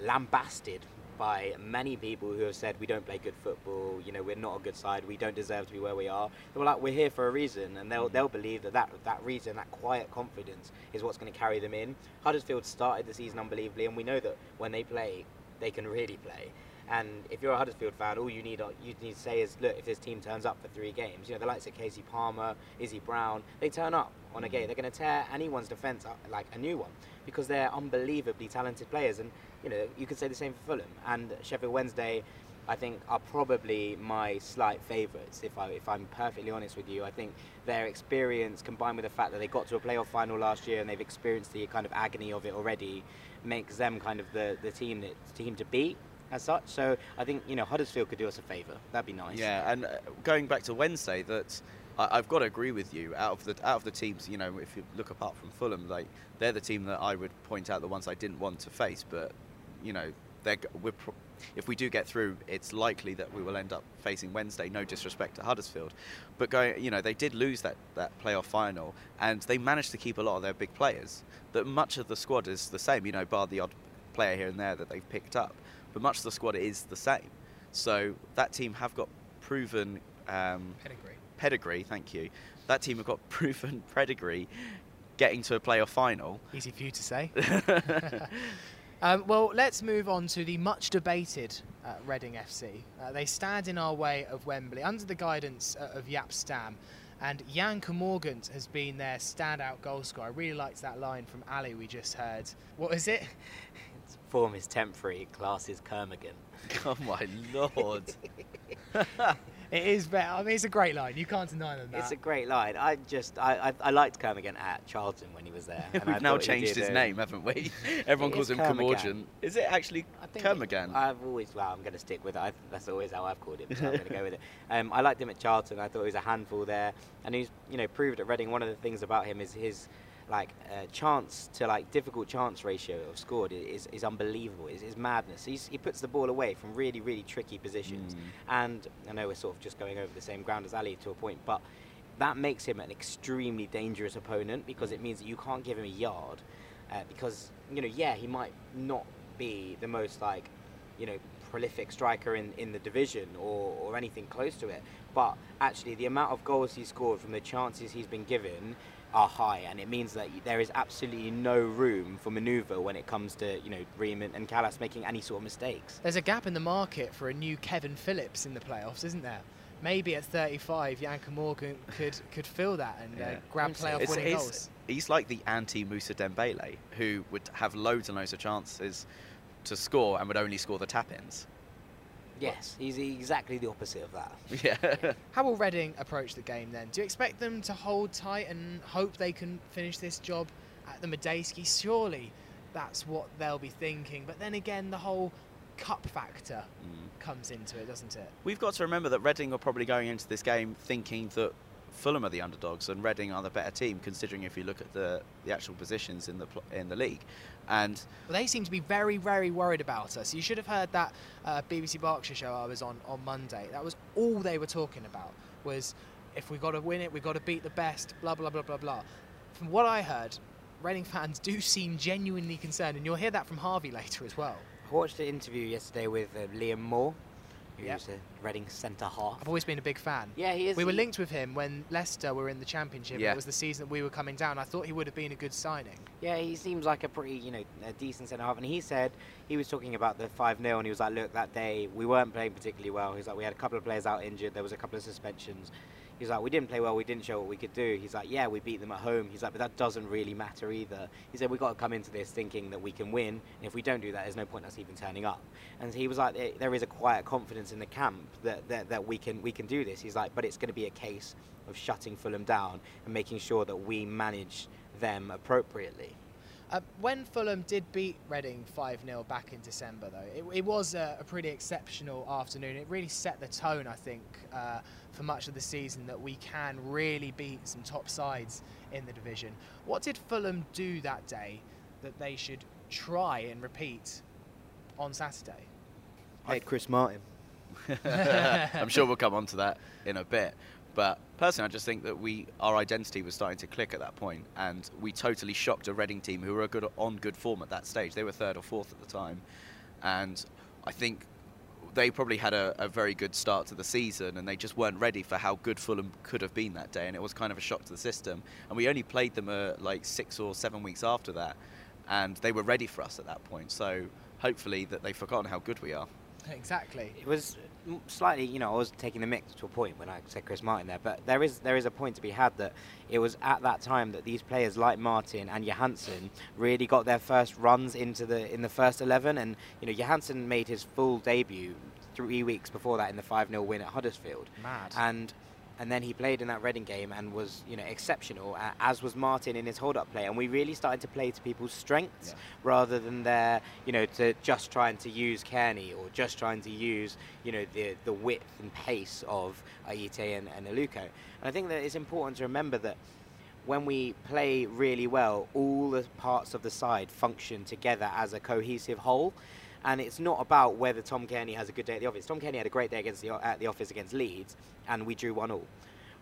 lambasted by many people who have said we don't play good football. You know, we're not a good side. We don't deserve to be where we are. They were like, we're here for a reason, and they'll mm. they'll believe that that, that reason, that quiet confidence, is what's going to carry them in. Huddersfield started the season unbelievably, and we know that when they play, they can really play. And if you're a Huddersfield fan, all you need you need to say is, look, if this team turns up for three games, you know the likes of Casey Palmer, Izzy Brown, they turn up on a game. Mm. They're going to tear anyone's defence up like a new one because they're unbelievably talented players. And you know you could say the same for Fulham and Sheffield Wednesday. I think are probably my slight favourites. If I if I'm perfectly honest with you, I think their experience combined with the fact that they got to a playoff final last year and they've experienced the kind of agony of it already makes them kind of the, the team that team to beat as such. So I think you know Huddersfield could do us a favour. That'd be nice. Yeah, and uh, going back to Wednesday, that I, I've got to agree with you. Out of the out of the teams, you know, if you look apart from Fulham, like they're the team that I would point out the ones I didn't want to face. But you know, we're pro- if we do get through, it's likely that we will end up facing Wednesday. No disrespect to Huddersfield, but going, you know, they did lose that that playoff final, and they managed to keep a lot of their big players. That much of the squad is the same, you know, bar the odd player here and there that they've picked up, but much of the squad is the same. So that team have got proven um, Pedigree. pedigree. Thank you. That team have got proven pedigree, getting to a playoff final. Easy for you to say. Um, well, let's move on to the much debated uh, Reading FC. Uh, they stand in our way of Wembley under the guidance uh, of Jaap Stam, and Yann Kermorgant has been their standout goal scorer. I really liked that line from Alli we just heard. What is it? Form is temporary, class is Kermigan. oh my lord! It is better. I mean, it's a great line. You can't deny them that. It's a great line. I just I, I, I liked Kermigan at Charlton when he was there. and I We've now changed his name, haven't we? Everyone It calls him Kermigan. Camorgan. Is it actually I think Kermigan? I've always well, I'm going to stick with it. I, that's always how I've called him. So I'm going to go with it. Um, I liked him at Charlton. I thought he was a handful there, and he's you know proved at Reading. One of the things about him is his like uh, chance to like difficult chance ratio of scored is, is unbelievable. It's, it's madness. He's, he puts the ball away from really really tricky positions, Mm. and I know we're sort of just going over the same ground as Alli to a point, but that makes him an extremely dangerous opponent because it means that you can't give him a yard. Uh, because you know, yeah, he might not be the most like, you know, prolific striker in, in the division or, or anything close to it, but actually the amount of goals he's scored from the chances he's been given are high, and it means that there is absolutely no room for manoeuvre when it comes to you know Ream and, and Kalas making any sort of mistakes. There's a gap in the market for a new Kevin Phillips in the playoffs, isn't there? Maybe at 35, Yann Kermorgant could could fill that and uh, grab playoff It's- winning it's- goals. He's like the anti Moussa Dembélé, who would have loads and loads of chances to score and would only score the tap-ins. Yes, he's exactly the opposite of that. Yeah. How will Reading approach the game then? Do you expect them to hold tight and hope they can finish this job at the Madejski? Surely that's what they'll be thinking. But then again, the whole cup factor Mm. comes into it, doesn't it? We've got to remember that Reading are probably going into this game thinking that Fulham are the underdogs and Reading are the better team, considering if you look at the, the actual positions in the in the league. And Well, they seem to be very, very worried about us. You should have heard that uh, BBC Berkshire show I was on on Monday. That was all they were talking about. Was if we got to win it, we got to beat the best. Blah blah blah blah blah. From what I heard, Reading fans do seem genuinely concerned, and you'll hear that from Harvey later as well. I watched an interview yesterday with uh, Liam Moore, who's Yep. a Reading centre half. I've always been a big fan. Yeah, he is. We were linked with him when Leicester were in the Championship. Yeah. It was the season that we were coming down. I thought he would have been a good signing. Yeah, he seems like a pretty, you know, a decent centre half. And he said he was talking about the 5 0 and he was like, look, that day we weren't playing particularly well. He's like, we had a couple of players out injured, there was a couple of suspensions. He's like, we didn't play well, we didn't show what we could do. He's like, yeah, we beat them at home. He's like, but that doesn't really matter either. He said, we've got to come into this thinking that we can win. And if we don't do that, there's no point us even turning up. And he was like, "There- is a quiet confidence in the camp that, that, that we, can, we can do this. He's like, but it's going to be a case of shutting Fulham down and making sure that we manage them appropriately. Uh, when Fulham did beat Reading 5 0 back in December, though, it, it was a, a pretty exceptional afternoon. It really set the tone, I think, uh, for much of the season that we can really beat some top sides in the division. What did Fulham do that day that they should try and repeat on Saturday? Hey, Chris Martin. I'm sure we'll come on to that in a bit. But personally, I just think that we our identity was starting to click at that point, and we totally shocked a Reading team who were a good on good form at that stage. They were third or fourth at the time, and I think they probably had a, a very good start to the season, and they just weren't ready for how good Fulham could have been that day, and it was kind of a shock to the system. And we only played them uh, like six or seven weeks after that, and they were ready for us at that point. So hopefully that they've forgotten how good we are. Exactly. It was mm, slightly, you know, I was taking the mix to a point when I said Chris Martin there, but there is there is a point to be had that it was at that time that these players like Martin and Johansen really got their first runs into the in the first eleven, and you know Johansen made his full debut three weeks before that in the five 0 win at Huddersfield, Mad. and and then he played in that Reading game and was you know exceptional, a- as was Martin in his hold-up play, and we really started to play to people's strengths Yeah. rather than their you know to just trying to use Cairney or just trying to use you know the the width and pace of Ayité and, and Aluko. And I think that it's important to remember that when we play really well, all the parts of the side function together as a cohesive whole. And it's not about whether Tom Cairney has a good day at the office. Tom Cairney had a great day against the, uh, at the office against Leeds, and we drew one all.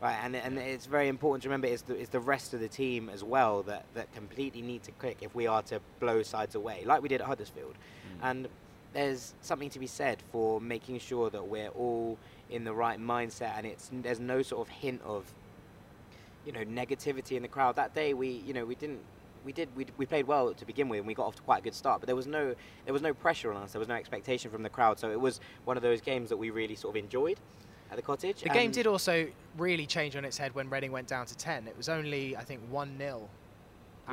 Right, and, and it's very important to remember it's the, it's the rest of the team as well that, that completely need to click if we are to blow sides away, like we did at Huddersfield. Mm. And there's something to be said for making sure that we're all in the right mindset, and it's there's no sort of hint of you know negativity in the crowd. That day we you know we didn't we did we, we played well to begin with and we got off to quite a good start but there was no there was no pressure on us. There was no expectation from the crowd. So it was one of those games that we really sort of enjoyed at the cottage. The game did also really change on its head when Reading went down to 10. It was only, I think, 1 0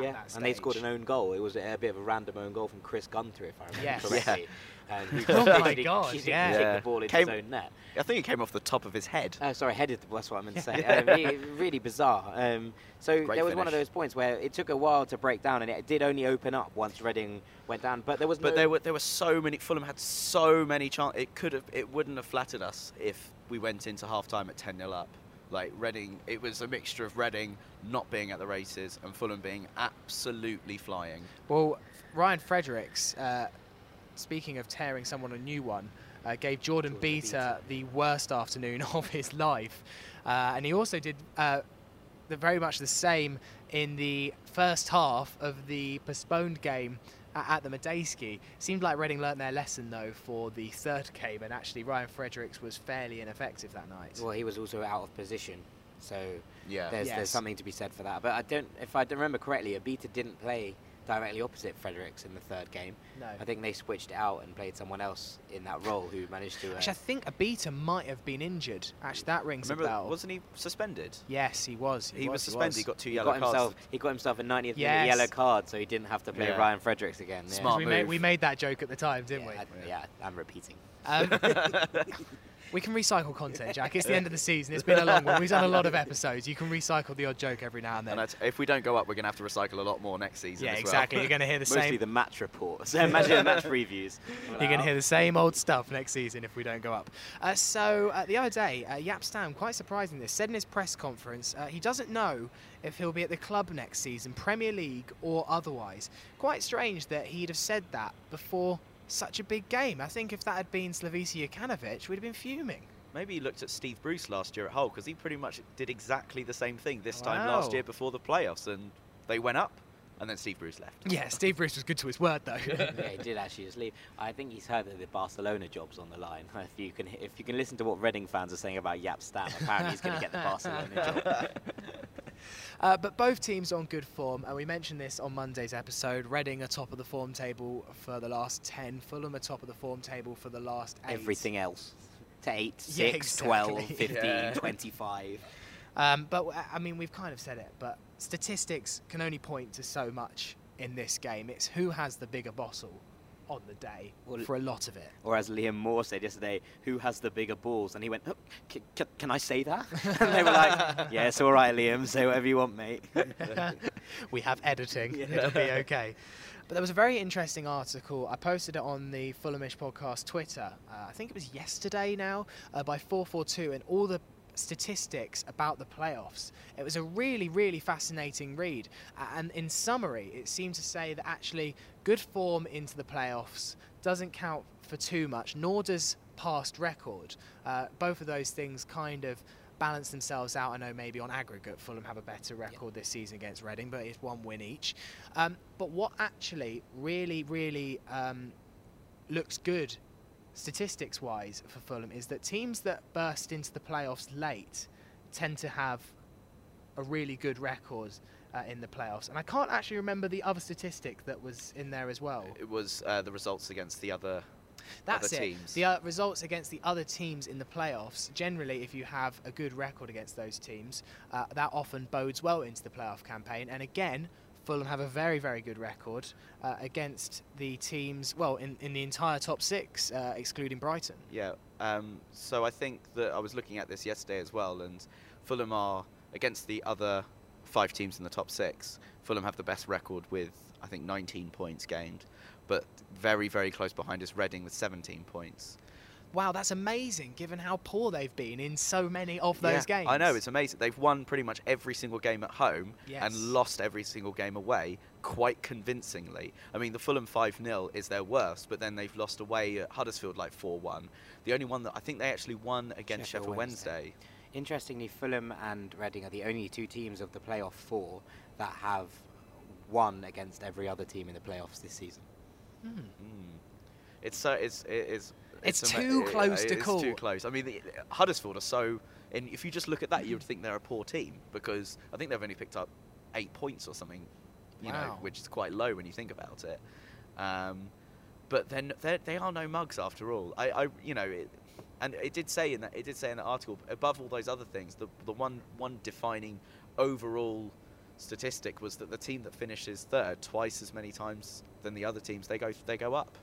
yeah and they scored an own goal. It was a, bit of a random own goal from Chris Gunter if I remember Yes. correctly and he Oh my literally- God, he yeah. kicked Yeah. the ball into Came- his own net I think it came off the top of his head. Uh, sorry, headed. The, That's what I meant to say. um, really, really bizarre. Um, so Great there was one of those points where it took a while to break down, and it did only open up once Reading went down. But there was But no, there were there were so many. Fulham had so many chances. It could have. It wouldn't have flattered us if we went into half time at 10 0 up. Like Reading, it was a mixture of Reading not being at the races and Fulham being absolutely flying. Well, Ryan Fredericks, uh, speaking of tearing someone a new one, uh, gave Jordan, Jordan Obita the worst afternoon of his life. Uh, and he also did uh, the, very much the same in the first half of the postponed game at, at the Madejski. Seemed like Reading learnt their lesson, though, for the third game, and actually Ryan Fredericks was fairly ineffective that night. well, he was also out of position. So Yeah. there's, Yes. there's something to be said for that. But I don't, if I don't remember correctly, Obita didn't play directly opposite Fredericks in the third game. no. I think they switched out and played someone else in that role who managed to. Uh, Actually, I think Obita might have been injured. Actually, that rings Remember, a bell. wasn't he suspended? Yes, he was. He, was, he suspended. He got two he yellow got cards. himself. He got himself a 90th minute yellow card, so he didn't have to play Yeah. Ryan Fredericks again. yeah. Smart we, made, move. we made that joke at the time, didn't yeah, we? I, yeah, I'm repeating. Um, we can recycle content, Jack. It's the end of the season. It's been a long one. We've done a lot of episodes. You can recycle the odd joke every now and then. And if we don't go up, we're going to have to recycle a lot more next season. yeah, as well. exactly. You're going to hear the Mostly same. the match report. So imagine the match previews. You're going to hear the same old stuff next season if we don't go up. Uh, so uh, the other day, uh, Jaap Stam, quite surprising this, said in his press conference uh, he doesn't know if he'll be at the club next season, Premier League or otherwise. Quite strange that he'd have said that before such a big game. I think if that had been Slavisa Jokanovic, we'd have been fuming. Maybe he looked at Steve Bruce last year at Hull because he pretty much did exactly the same thing this time last year before the playoffs, and they went up. And then Steve Bruce left. Yeah, Steve Bruce was good to his word though. yeah, he did actually just leave. I think he's heard that the Barcelona job's on the line. If you can, if you can listen to what Reading fans are saying about Jaap Stam, apparently he's going to get the Barcelona job. Uh, but both teams on good form, and we mentioned this on Monday's episode. Reading are top of the form table for the last 10, Fulham are top of the form table for the last 8. Everything else. To 8, 6, Yeah, 12, 15, Yeah. 25. Um, but I mean, we've kind of said it, but statistics can only point to so much in this game. It's who has the bigger bottle on the day Well, for a lot of it. Or as Liam Moore said yesterday, who has the bigger balls? And he went, oh, can I say that? and they were like, yeah, it's all right, Liam, say whatever you want, mate. we have editing. Yeah. It'll be okay. But there was a very interesting article. I posted it on the Fulhamish podcast Twitter. Uh, I think it was yesterday now uh, by 442, and all the statistics about the playoffs. It was a really, really fascinating read. And in summary, it seemed to say that actually good form into the playoffs doesn't count for too much, nor does past record. Uh, both of those things kind of balance themselves out. I know maybe on aggregate, Fulham have a better record this season against Reading, but it's one win each. Um, but what actually really, really um, looks good statistics wise for Fulham is that teams that burst into the playoffs late tend to have a really good record uh, in the playoffs. And I can't actually remember the other statistic that was in there as well. It was uh, the results against the other. That's other it. teams. The uh, results against the other teams in the playoffs. Generally, if you have a good record against those teams, uh, that often bodes well into the playoff campaign. And again, Fulham have a very, very good record uh, against the teams. Well, in, in the entire top six, uh, excluding Brighton. Yeah. Um, so I think that I was looking at this yesterday as well, and Fulham are against the other five teams in the top six. Fulham have the best record with I think 19 points gained, but very very close behind is Reading with 17 points. Wow, that's amazing given how poor they've been in so many of those Yeah, games. I know it's amazing. They've won pretty much every single game at home Yes. and lost every single game away quite convincingly. I mean, the Fulham 5 0 is their worst, but then they've lost away at Huddersfield like 4 1. The only one that I think they actually won against Sheffield Sheffield, Wednesday. Wednesday. Interestingly, Fulham and Reading are the only two teams of the playoff four that have won against every other team in the playoffs this season. Hmm. Mm. It's so it's it is. It's ama- too close to it's call. too close. I mean, the, Huddersfield are so. And if you just look at that, you would think they're a poor team because I think they've only picked up eight points or something, you know, which is quite low when you think about it. Um, but then they are no mugs after all. I, I you know, it, and it did say in that it did say in the article above all those other things, the the one one defining overall statistic was that the team that finishes third twice as many times than the other teams they go they go up.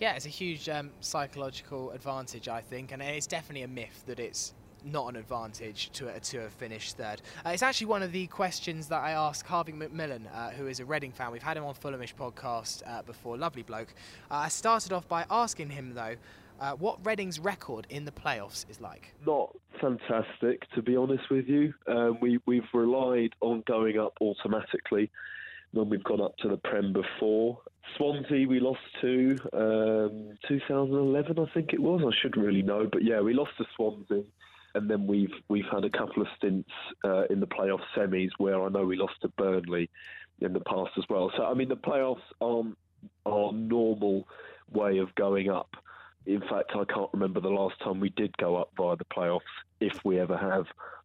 Yeah, it's a huge um, psychological advantage, I think, and it's definitely a myth that it's not an advantage to to have finished third. Uh, it's actually one of the questions that I asked Harvey McMillan, uh, who is a Reading fan. We've had him on Fulhamish podcast uh, before, lovely bloke. Uh, I started off by asking him though. Uh, what Reading's record in the playoffs is like? not fantastic, to be honest with you. Um, we we've relied on going up automatically when we've gone up to the Prem before. Swansea we lost to um, 2011, I think it was. I should really know, but yeah, we lost to Swansea, and then we've we've had a couple of stints uh, in the playoff semis where I know we lost to Burnley in the past as well. So I mean, the playoffs aren't our normal way of going up. In fact, I can't remember the last time we did go up via the playoffs, if we ever have.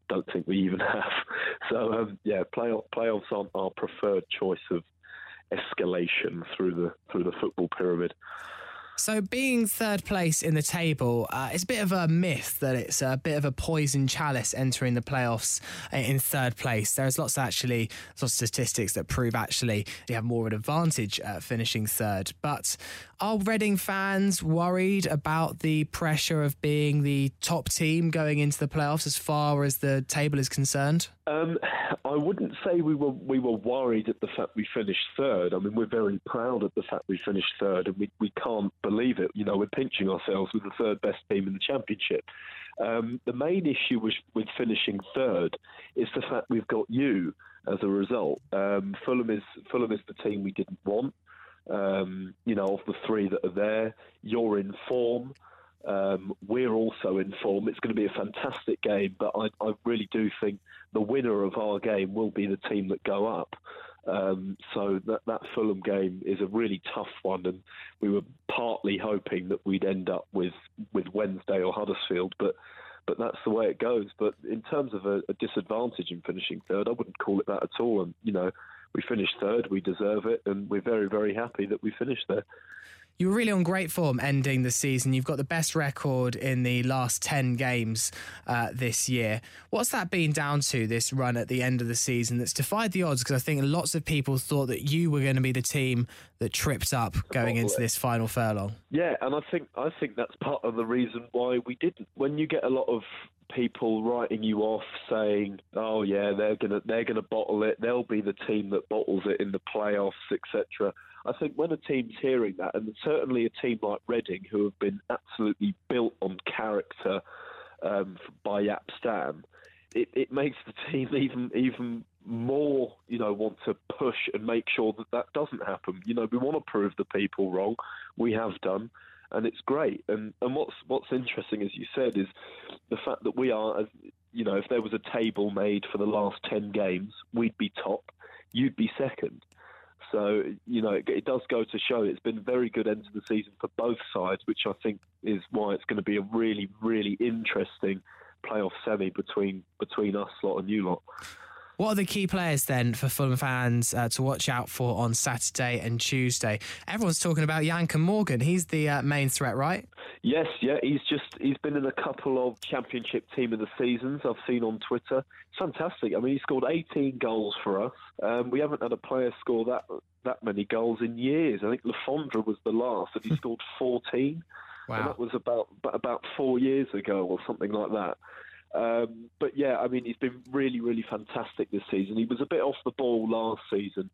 Don't think we even have. So um, yeah, playoff, playoffs aren't our preferred choice of escalation through the through the football pyramid. So, being third place in the table, uh, it's a bit of a myth that it's a bit of a poison chalice entering the playoffs uh, in third place. There's lots actually, lots of statistics that prove actually you have more of an advantage uh, finishing third. But are Reading fans worried about the pressure of being the top team going into the playoffs as far as the table is concerned? Um, I wouldn't say we were we were worried at the fact we finished third. I mean, we're very proud at the fact we finished third, and we, we can't believe it. You know, we're pinching ourselves with the third best team in the championship. Um, the main issue with, with finishing third is the fact we've got you as a result. Um, Fulham is Fulham is the team we didn't want. Um, you know, of the three that are there, you're in form. Um, we're also in form. It's going to be a fantastic game, but I, I really do think the winner of our game will be the team that go up. Um, so that that Fulham game is a really tough one, and we were partly hoping that we'd end up with with Wednesday or Huddersfield, but but that's the way it goes. But in terms of a, a disadvantage in finishing third, I wouldn't call it that at all. And you know, we finished third, we deserve it, and we're very very happy that we finished there. You were really on great form ending the season. You've got the best record in the last 10 games uh, this year. What's that been down to, this run at the end of the season that's defied the odds? Because I think lots of people thought that you were going to be the team that tripped up going into this final furlong. Yeah, and I think I think that's part of the reason why we didn't. When you get a lot of people writing you off saying, "Oh yeah, they're gonna they're gonna bottle it. They'll be the team that bottles it in the playoffs, etc." I think when a team's hearing that, and certainly a team like Reading, who have been absolutely built on character um, by Jaap Stam, it, it makes the team even even more, you know, want to push and make sure that that doesn't happen. You know, we want to prove the people wrong. We have done and it's great. And and what's what's interesting, as you said, is the fact that we are, you know, if there was a table made for the last ten games, we'd be top, you'd be second. So you know, it, it does go to show it's been very good end to the season for both sides, which I think is why it's going to be a really really interesting playoff semi between between us lot and you lot. What are the key players then for Fulham fans uh, to watch out for on Saturday and Tuesday? Everyone's talking about Yann Kermorgant. He's the uh, main threat, right? Yes, yeah. He's just he's been in a couple of championship team of the seasons I've seen on Twitter. It's fantastic. I mean, he scored 18 goals for us. Um, we haven't had a player score that that many goals in years. I think Le Fondre was the last, and he scored 14. Wow. And that was about about four years ago or something like that. Um, but yeah, I mean, he's been really, really fantastic this season. He was a bit off the ball last season,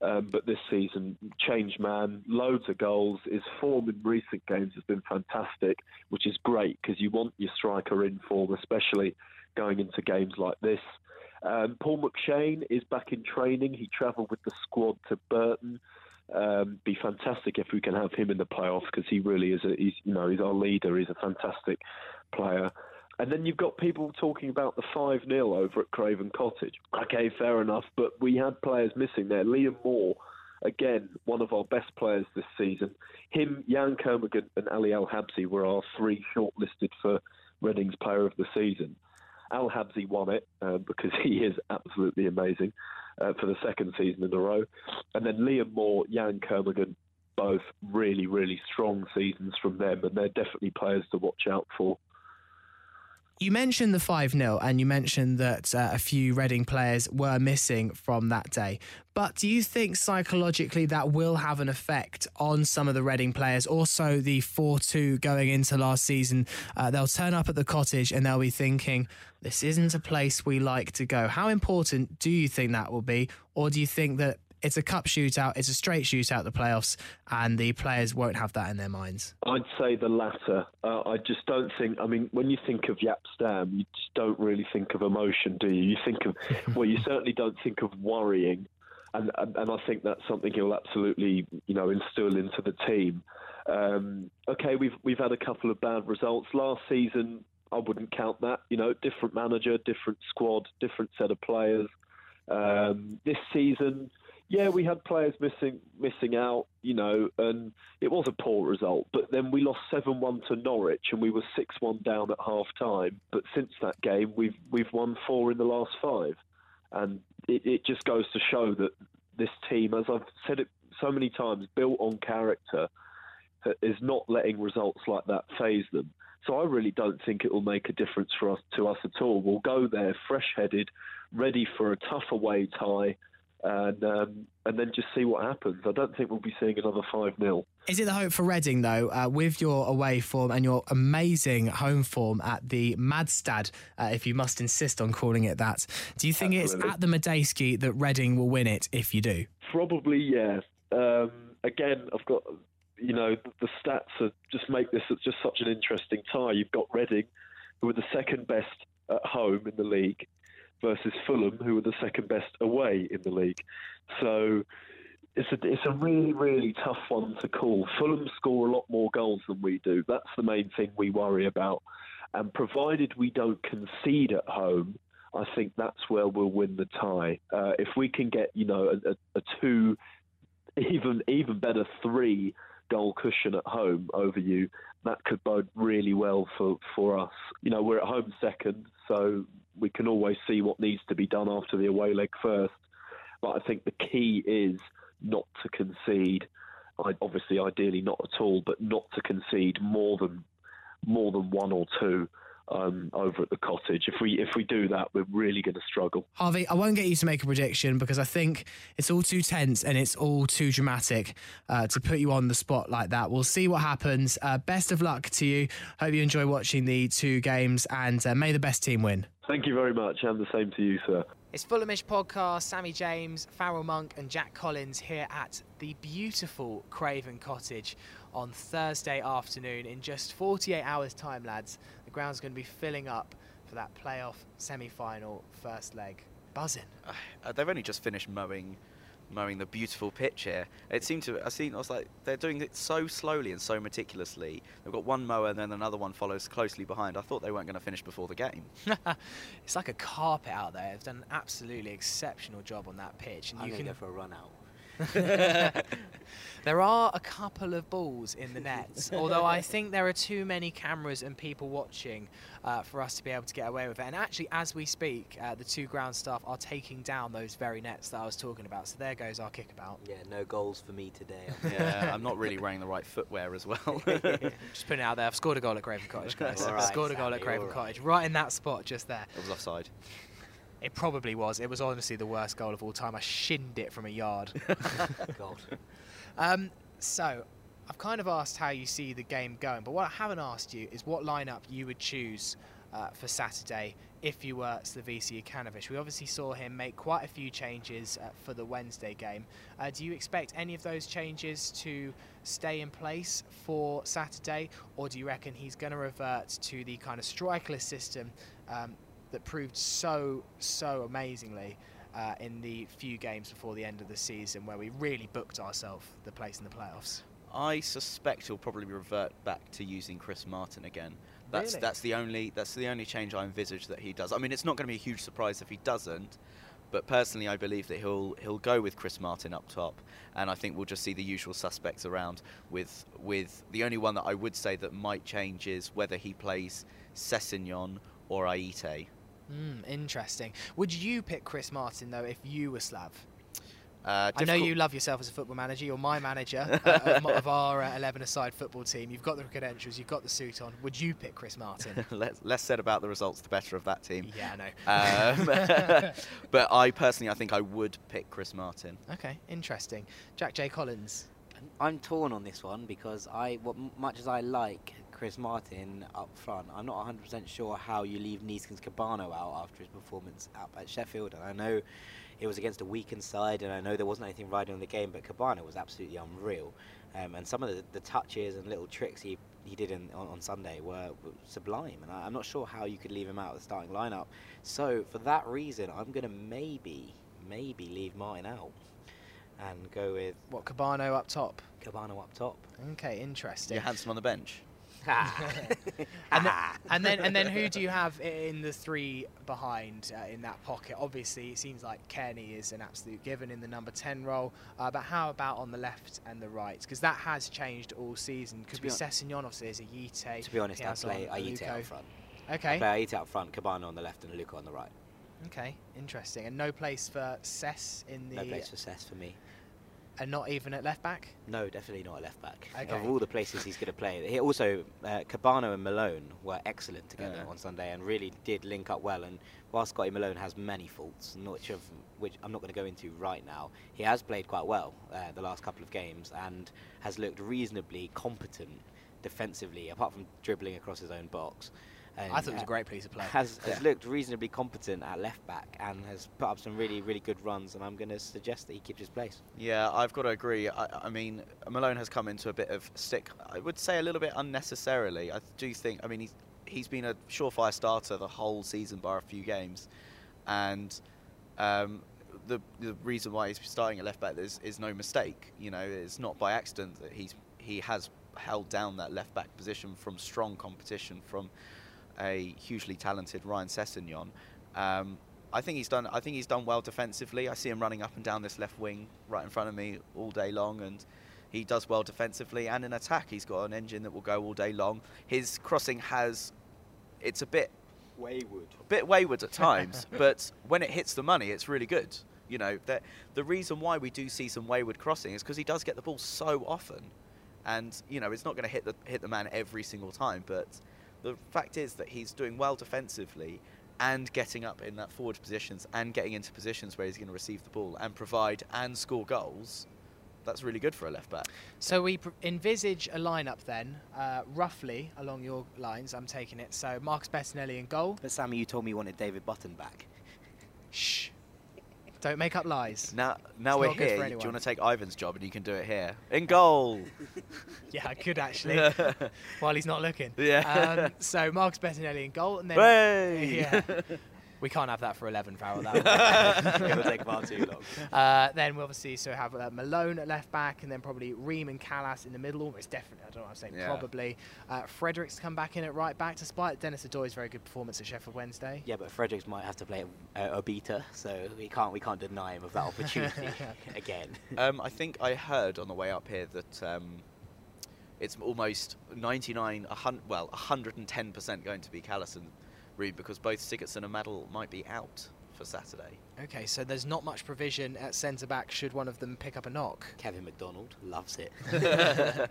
um, but this season, changed man, loads of goals. His form in recent games has been fantastic, which is great because you want your striker in form, especially going into games like this. Um, Paul McShane is back in training. He travelled with the squad to Burton. Um, be fantastic if we can have him in the playoffs because he really is a he's you know he's our leader. He's a fantastic player. And then you've got people talking about the 5 0 over at Craven Cottage. Okay, fair enough, but we had players missing there. Liam Moore, again, one of our best players this season. Him, Yann Kermorgant, and Ali Al Habsi were our three shortlisted for Reading's Player of the Season. Al Habsi won it uh, because he is absolutely amazing uh, for the second season in a row. And then Liam Moore, Yann Kermorgant, both really, really strong seasons from them, and they're definitely players to watch out for. You mentioned the 5 0 and you mentioned that uh, a few Reading players were missing from that day. But do you think psychologically that will have an effect on some of the Reading players? Also, the 4 2 going into last season, uh, they'll turn up at the cottage and they'll be thinking, this isn't a place we like to go. How important do you think that will be? Or do you think that it's a cup shootout, it's a straight shootout, the playoffs, and the players won't have that in their minds? I'd say the latter. Uh, I just don't think. I mean, when you think of Jaap Stam, you just don't really think of emotion, do you? You think of, well, you certainly don't think of worrying, and, and and I think that's something he'll absolutely, you know, instill into the team. Um, okay, we've we've had a couple of bad results last season. I wouldn't count that. You know, different manager, different squad, different set of players. Um, this season, yeah, we had players missing missing out, you know, and it was a poor result. But then we lost seven one to Norwich, and we were six one down at half time. But since that game, we've we've won four in the last five, and it, it just goes to show that this team, as I've said it so many times, built on character, is not letting results like that faze them. So I really don't think it will make a difference for us to us at all. We'll go there fresh-headed, ready for a tough away tie and um, and then just see what happens. I don't think we'll be seeing another 5 0. Is it the hope for Reading, though, uh, with your away form and your amazing home form at the Madstad, uh, if you must insist on calling it that? Do you think Absolutely. it's at the Madejski that Reading will win it if you do? Probably, yes. Um, again, I've got, you know, the, the stats are, just make this just such an interesting tie. You've got Reading, who are the second best at home in the league versus Fulham, who are the second best away in the league. So it's a it's a really really tough one to call. Fulham score a lot more goals than we do. That's the main thing we worry about. And provided we don't concede at home, I think that's where we'll win the tie. Uh, if we can get, you know, a, a two, even even better three goal cushion at home over you, that could bode really well for, for us. You know, we're at home second, so we can always see what needs to be done after the away leg first. But I think the key is not to concede. I, obviously, ideally not at all, but not to concede more than more than one or two um, over at the cottage. If we if we do that, we're really going to struggle. Harvey, I won't get you to make a prediction because I think it's all too tense and it's all too dramatic uh, to put you on the spot like that. We'll see what happens. Uh, best of luck to you. Hope you enjoy watching the two games and uh, may the best team win. Thank you very much, and the same to you, sir. It's Fulhamish podcast. Sammy James, Farrell Monk, and Jack Collins here at the beautiful Craven Cottage on Thursday afternoon. In just 48 hours' time, lads, the ground's going to be filling up for that playoff semi-final first leg. Buzzing. Uh, they've only just finished mowing mowing the beautiful pitch here. It seemed to I seen I was like they're doing it so slowly and so meticulously. They've got one mower and then another one follows closely behind. I thought they weren't going to finish before the game. it's like a carpet out there. They've done an absolutely exceptional job on that pitch. And I'm you can go for a run out. there are a couple of balls in the nets, although I think there are too many cameras and people watching uh, for us to be able to get away with it. And actually, as we speak, uh, the two ground staff are taking down those very nets that I was talking about. So there goes our kickabout. Yeah, no goals for me today. yeah, I'm not really wearing the right footwear as well. just putting it out there. I've scored a goal at Craven Cottage, guys. Right, scored a goal Sammy, at Craven right. Cottage, right in that spot just there. It was offside. It probably was. It was honestly the worst goal of all time. I shinned it from a yard. God. Um, so, I've kind of asked how you see the game going, but what I haven't asked you is what lineup you would choose uh, for Saturday if you were Slavisa Jokanovic. We obviously saw him make quite a few changes uh, for the Wednesday game. Uh, do you expect any of those changes to stay in place for Saturday, or do you reckon he's going to revert to the kind of strikerless system um, that proved so, so amazingly uh, in the few games before the end of the season where we really booked ourselves the place in the playoffs? I suspect he'll probably revert back to using Chris Martin again. That's really? that's the only that's the only change I envisage that he does. I mean, it's not going to be a huge surprise if he doesn't, but personally, I believe that he'll he'll go with Chris Martin up top, and I think we'll just see the usual suspects around. With with the only one that I would say that might change is whether he plays Sessegnon or Ayité. Mm, interesting. Would you pick Chris Martin though if you were Slav? Uh, I know you love yourself as a football manager. You're my manager uh, of, of, our uh, 11-a-side football team. You've got the credentials. You've got the suit on. Would you pick Chris Martin? less, less, said about the results, the better of that team. Yeah, I know. Um, but I personally, I think I would pick Chris Martin. Okay, interesting. Jack J. Collins. I'm torn on this one because I, what much as I like Chris Martin up front. I'm not 100% sure how you leave Neeskens Kebano out after his performance up at Sheffield. And I know it was against a weakened side, and I know there wasn't anything riding on the game, but Kebano was absolutely unreal. Um, and some of the, the, touches and little tricks he, he did in, on, on Sunday were, were sublime. And I, am not sure how you could leave him out of the starting lineup. So for that reason, I'm going to maybe, maybe leave Martin out and go with what Kebano up top. Kebano up top. Okay, interesting. Johansen on the bench. And, then, and then and then who do you have in the three behind uh, in that pocket? Obviously, it seems like Cairney is an absolute given in the number ten role. Uh, but how about on the left and the right? Because that has changed all season. Could be, be Sessegnon, obviously, as a Yite. To be honest, I play Ayité out front. Okay. I play Ayité out front, Kebano on the left, and Luca on the right. Okay, interesting. And no place for Cess in the. No place for Cess for me. And not even at left back? No, definitely not at left back. Okay. Of all the places he's going to play, he also uh, Kebano and Malone were excellent together yeah. on Sunday and really did link up well. And while Scotty Malone has many faults, which of which I'm not going to go into right now, he has played quite well uh, the last couple of games and has looked reasonably competent defensively, apart from dribbling across his own box. And I thought it was a great piece of play. Has, has yeah. looked reasonably competent at left back and has put up some really, really good runs. And I'm going to suggest that he keeps his place. Yeah, I've got to agree. I, I, mean, Malone has come into a bit of stick. I would say a little bit unnecessarily. I do think. I mean, he's he's been a surefire starter the whole season, bar a few games, and. Um, the, the reason why he's starting at left back is, is no mistake. You know, it's not by accident that he's he has held down that left back position from strong competition from a hugely talented Ryan Sessegnon. Um, I think he's done. I think he's done well defensively. I see him running up and down this left wing right in front of me all day long, and he does well defensively and in attack. He's got an engine that will go all day long. His crossing has, it's a bit Wayward. a bit wayward at times, but when it hits the money, it's really good. You know, that the reason why we do see some wayward crossing is because he does get the ball so often, and you know it's not going to hit the hit the man every single time. But the fact is that he's doing well defensively and getting up in that forward positions and getting into positions where he's going to receive the ball and provide and score goals. That's really good for a left back. So we pr- envisage a lineup then, uh, roughly along your lines. I'm taking it. So Marcus Bettinelli in goal. But Sammy, you told me you wanted David Button back. Shh. Don't make up lies. Now, now we're not good for here. Do you want to take Ivan's job and you can do it here in goal? Yeah, I could actually, while he's not looking. Yeah. Um, so Marcus Bettinelli in goal, and then yeah, we can't have that for 11 Farrell. That would- It'll take far too long. Uh, then we obviously so have uh, Malone at left back, and then probably Ream and Kalas in the middle. Almost definitely, I don't know what I'm saying. Yeah. Probably uh, Fredericks come back in at right back, despite Dennis Odoi's very good performance at Sheffield Wednesday. Yeah, but Fredericks might have to play a, a beta, so we can't we can't deny him of that opportunity again. Um, I think I heard on the way up here that um, it's almost 99, a hun- well, 110% going to be Kalas and because both Sigurdsson and Madl might be out for Saturday. Okay, so there's not much provision at centre back should one of them pick up a knock. Kevin McDonald loves it. uh,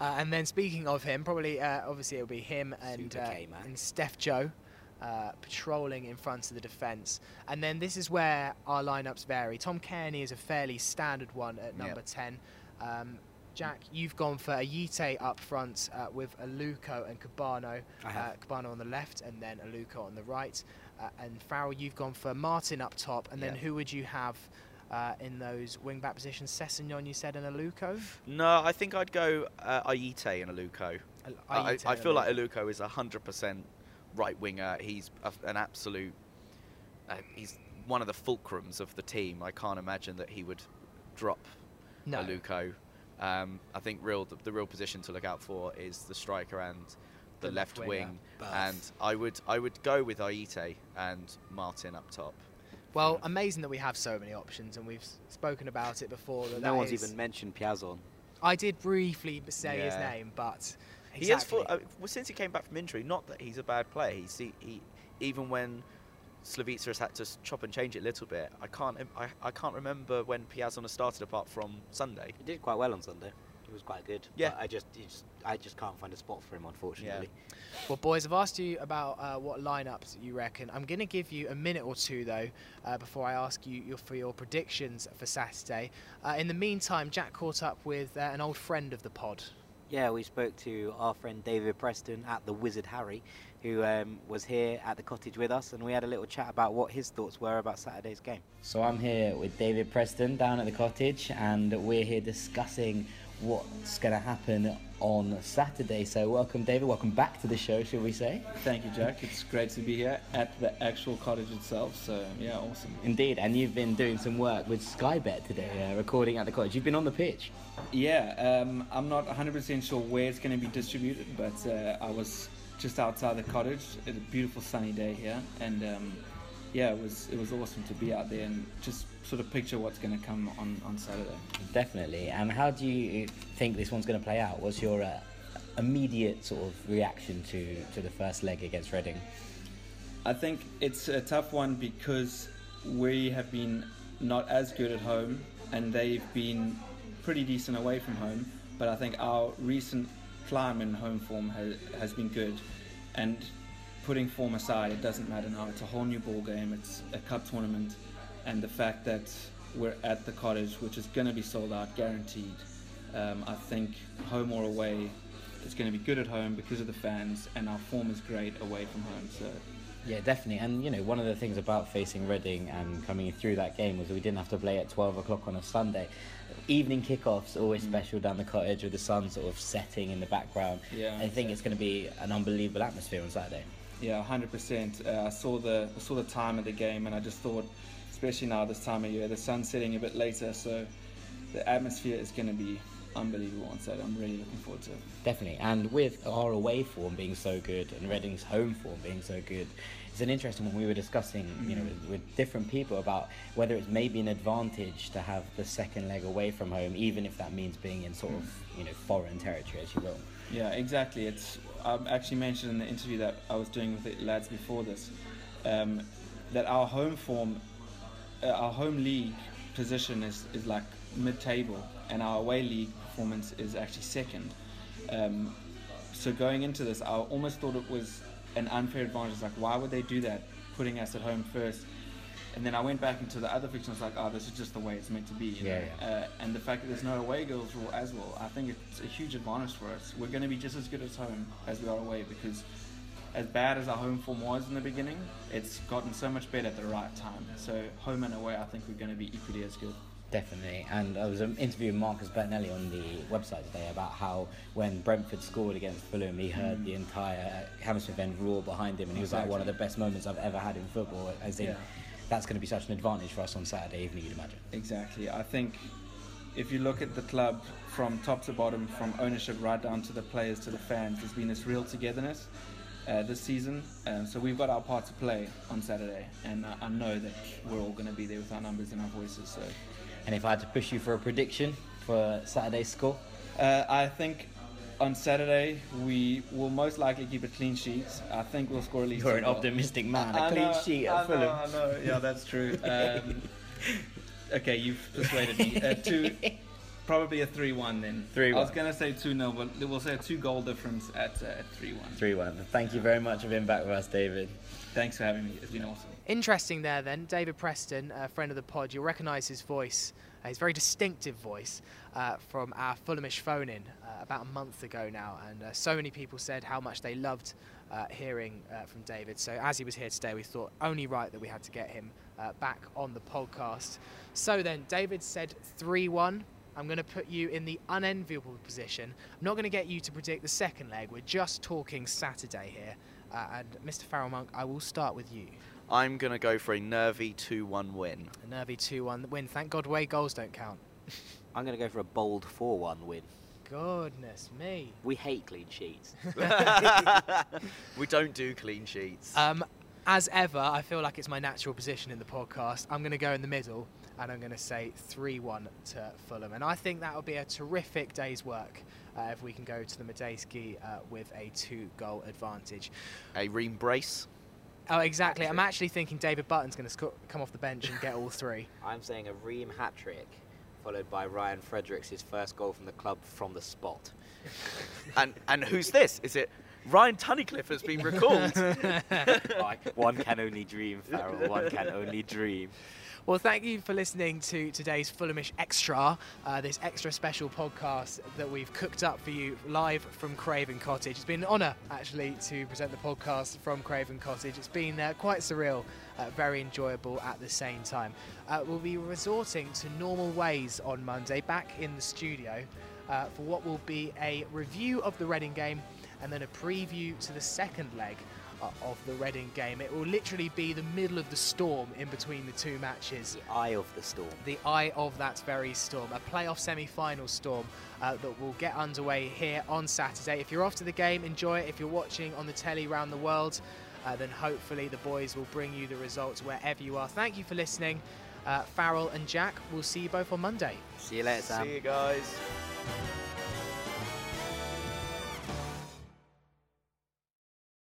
and then speaking of him, probably uh, obviously it'll be him and uh, and Steph Joe. Uh, patrolling in front of the defence, and then this is where our lineups vary. Tom Cairney is a fairly standard one at number Yep. ten. Um, Jack, you've gone for Ayite up front uh, with Aluko and Kebano. Uh. Kebano on the left, and then Aluko on the right. Uh, and Farrell, you've gone for Martin up top, and then Yep. who would you have uh, in those wing back positions? Sessegnon, you said, and Aluko. No, I think I'd go uh, Ayite and Aluko. Al- I, I feel like Aluko. Is a 100% right winger. He's a, an absolute. Uh, he's one of the fulcrums of the team. I can't imagine that he would drop No. Aluko. Um, I think real the, the real position to look out for is the striker and the, The left left, wing. And I would I would go with Ayité and Martin up top. Well, amazing that we have so many options, and we've spoken about it before. That no that one's is- even mentioned Piazon. I did briefly b- say his name, but He has exactly. full, uh, well, since he came back from injury. Not that he's a bad player. He's he, he even when Slavisa has had to chop and change it a little bit. I can't I, I can't remember when Piazon started apart from Sunday. He did quite well on Sunday. He was quite good. Yeah. But I just, just I just can't find a spot for him, unfortunately. Yeah. Well, boys, I've asked you about uh, what lineups you reckon. I'm going to give you a minute or two, though, uh, before I ask you your, for your predictions for Saturday. Uh, in the meantime, Jack caught up with uh, an old friend of the pod. Yeah, we spoke to our friend David Preston at the Wizard Harry, who um, was here at the cottage with us, and we had a little chat about what his thoughts were about Saturday's game. So I'm here with David Preston down at the cottage, and we're here discussing what's going to happen on Saturday. So welcome, David. Welcome back to the show, shall we say? Thank you, Jack. It's great to be here at the actual cottage itself. So yeah, awesome. Indeed, and you've been doing some work with Skybet today, uh, recording at the cottage. You've been on the pitch. Yeah, um, I'm not 100% sure where it's going to be distributed, but uh, I was just outside the cottage. It's a beautiful sunny day here, and um, yeah, it was it was awesome to be out there and just sort of picture what's going to come on on Saturday. Definitely. And how do you think this one's going to play out? What's your uh, immediate sort of reaction to, to the first leg against Reading? I think it's a tough one because we have been not as good at home and they've been pretty decent away from home. But I think our recent climb in home form has, has been good. And putting form aside, it doesn't matter now. It's a whole new ball game. It's a cup tournament, and the fact that we're at the cottage, which is going to be sold out, guaranteed. Um, I think home or away, it's going to be good at home because of the fans, and our form is great away from home. So Yeah, definitely. And you know, one of the things about facing Reading and coming through that game was that we didn't have to play at 12 o'clock on a Sunday. Evening kickoffs always special down the cottage with the sun sort of setting in the background. Yeah, I think it's going to be an unbelievable atmosphere on Saturday. Yeah, hundred percent. Uh, I saw the I saw the time of the game, and I just thought, especially now this time of year, the sun's setting a bit later, so the atmosphere is going to be unbelievable on Saturday. I'm really looking forward to it. Definitely, and with our away form being so good and Reading's home form being so good, it's an interesting one. We were discussing, you know, with, with different people about whether it's maybe an advantage to have the second leg away from home, even if that means being in sort of, you know, foreign territory, as you will. Yeah, exactly. It's I actually mentioned in the interview that I was doing with the lads before this um, that our home form, uh, our home league position is, is like mid-table, and our away league performance is actually second. Um, so going into this, I almost thought it was an unfair advantage. Like, why would they do that, putting us at home first? And then I went back into the other fiction. I was like, oh, this is just the way it's meant to be. You know? Yeah, Uh, and the fact that there's no away goals rule as well, I think it's a huge advantage for us. We're going to be just as good at home as we are away because as bad as our home form was in the beginning, it's gotten so much better at the right time. So home and away, I think we're going to be equally as good. Definitely, and I was interviewing Marcus Bettinelli on the website today about how when Brentford scored against Fulham, he heard the entire Hammersmith end roar behind him, and he was like, "One of the best moments I've ever had in football." As in, Yeah. That's going to be such an advantage for us on Saturday evening, you'd imagine. Exactly. I think if you look at the club from top to bottom, from ownership right down to the players to the fans, there's been this real togetherness uh, this season. Um, so we've got our part to play on Saturday, and uh, I know that we're all going to be there with our numbers and our voices. So And if I had to push you for a prediction for Saturday's score, uh, I think. On Saturday, we will most likely keep a clean sheet. I think we'll score at least. you're an goals. optimistic man. A I clean know, sheet I at Fulham. know, I know. Yeah, that's true. Um, okay, you've persuaded me. Uh, two, probably a three-one then. 3-1. I was gonna say two 0 but we'll say a two-goal difference at uh, three-one. 3 1. Thank you very much for being back with us, David. Thanks for having me. It's been awesome. Interesting there then, David Preston, a friend of the pod. You'll recognise his voice, uh, his very distinctive voice, uh, from our Fulhamish phone in uh, about a month ago now. And uh, so many people said how much they loved uh, hearing uh, from David. So as he was here today, we thought only right that we had to get him uh, back on the podcast. So then, David said 3 1. I'm going to put you in the unenviable position. I'm not going to get you to predict the second leg. We're just talking Saturday here. Uh, and Mr. Farrell Monk, I will start with you. I'm going to go for a nervy 2 1 win. A nervy 2 1 win. Thank God away goals don't count. I'm going to go for a bold 4 1 win. Goodness me. We hate clean sheets. we don't do clean sheets. Um, as ever, I feel like it's my natural position in the podcast. I'm going to go in the middle and I'm going to say 3 1 to Fulham. And I think that will be a terrific day's work uh, if we can go to the Madejski uh, with a two goal advantage. a Ream brace. Oh, exactly. I'm actually thinking David Button's going to sco- come off the bench and get all three. I'm saying a Ream hat trick, followed by Ryan Fredericks' his first goal from the club from the spot. And and who's this? Is it Ryan Tunnicliffe has been recalled? one can only dream, Farrell. One can only dream. Well, thank you for listening to today's Fulhamish Extra, uh, this extra special podcast that we've cooked up for you live from Craven Cottage. It's been an honour, actually, to present the podcast from Craven Cottage. It's been uh, quite surreal, uh, very enjoyable at the same time. Uh, we'll be resorting to normal ways on Monday, back in the studio, uh, for what will be a review of the Reading game and then a preview to the second leg of the Reading game. It will literally be the middle of the storm in between the two matches The eye of the storm. the eye of that very storm, a playoff semi final storm uh, that will get underway here on Saturday. If you're off to the game, enjoy it. If you're watching on the telly around the world, uh, then hopefully the boys will bring you the results wherever you are. Thank you for listening. Uh, Farrell and Jack, we'll see you both on Monday. See you later, Sam. See you guys.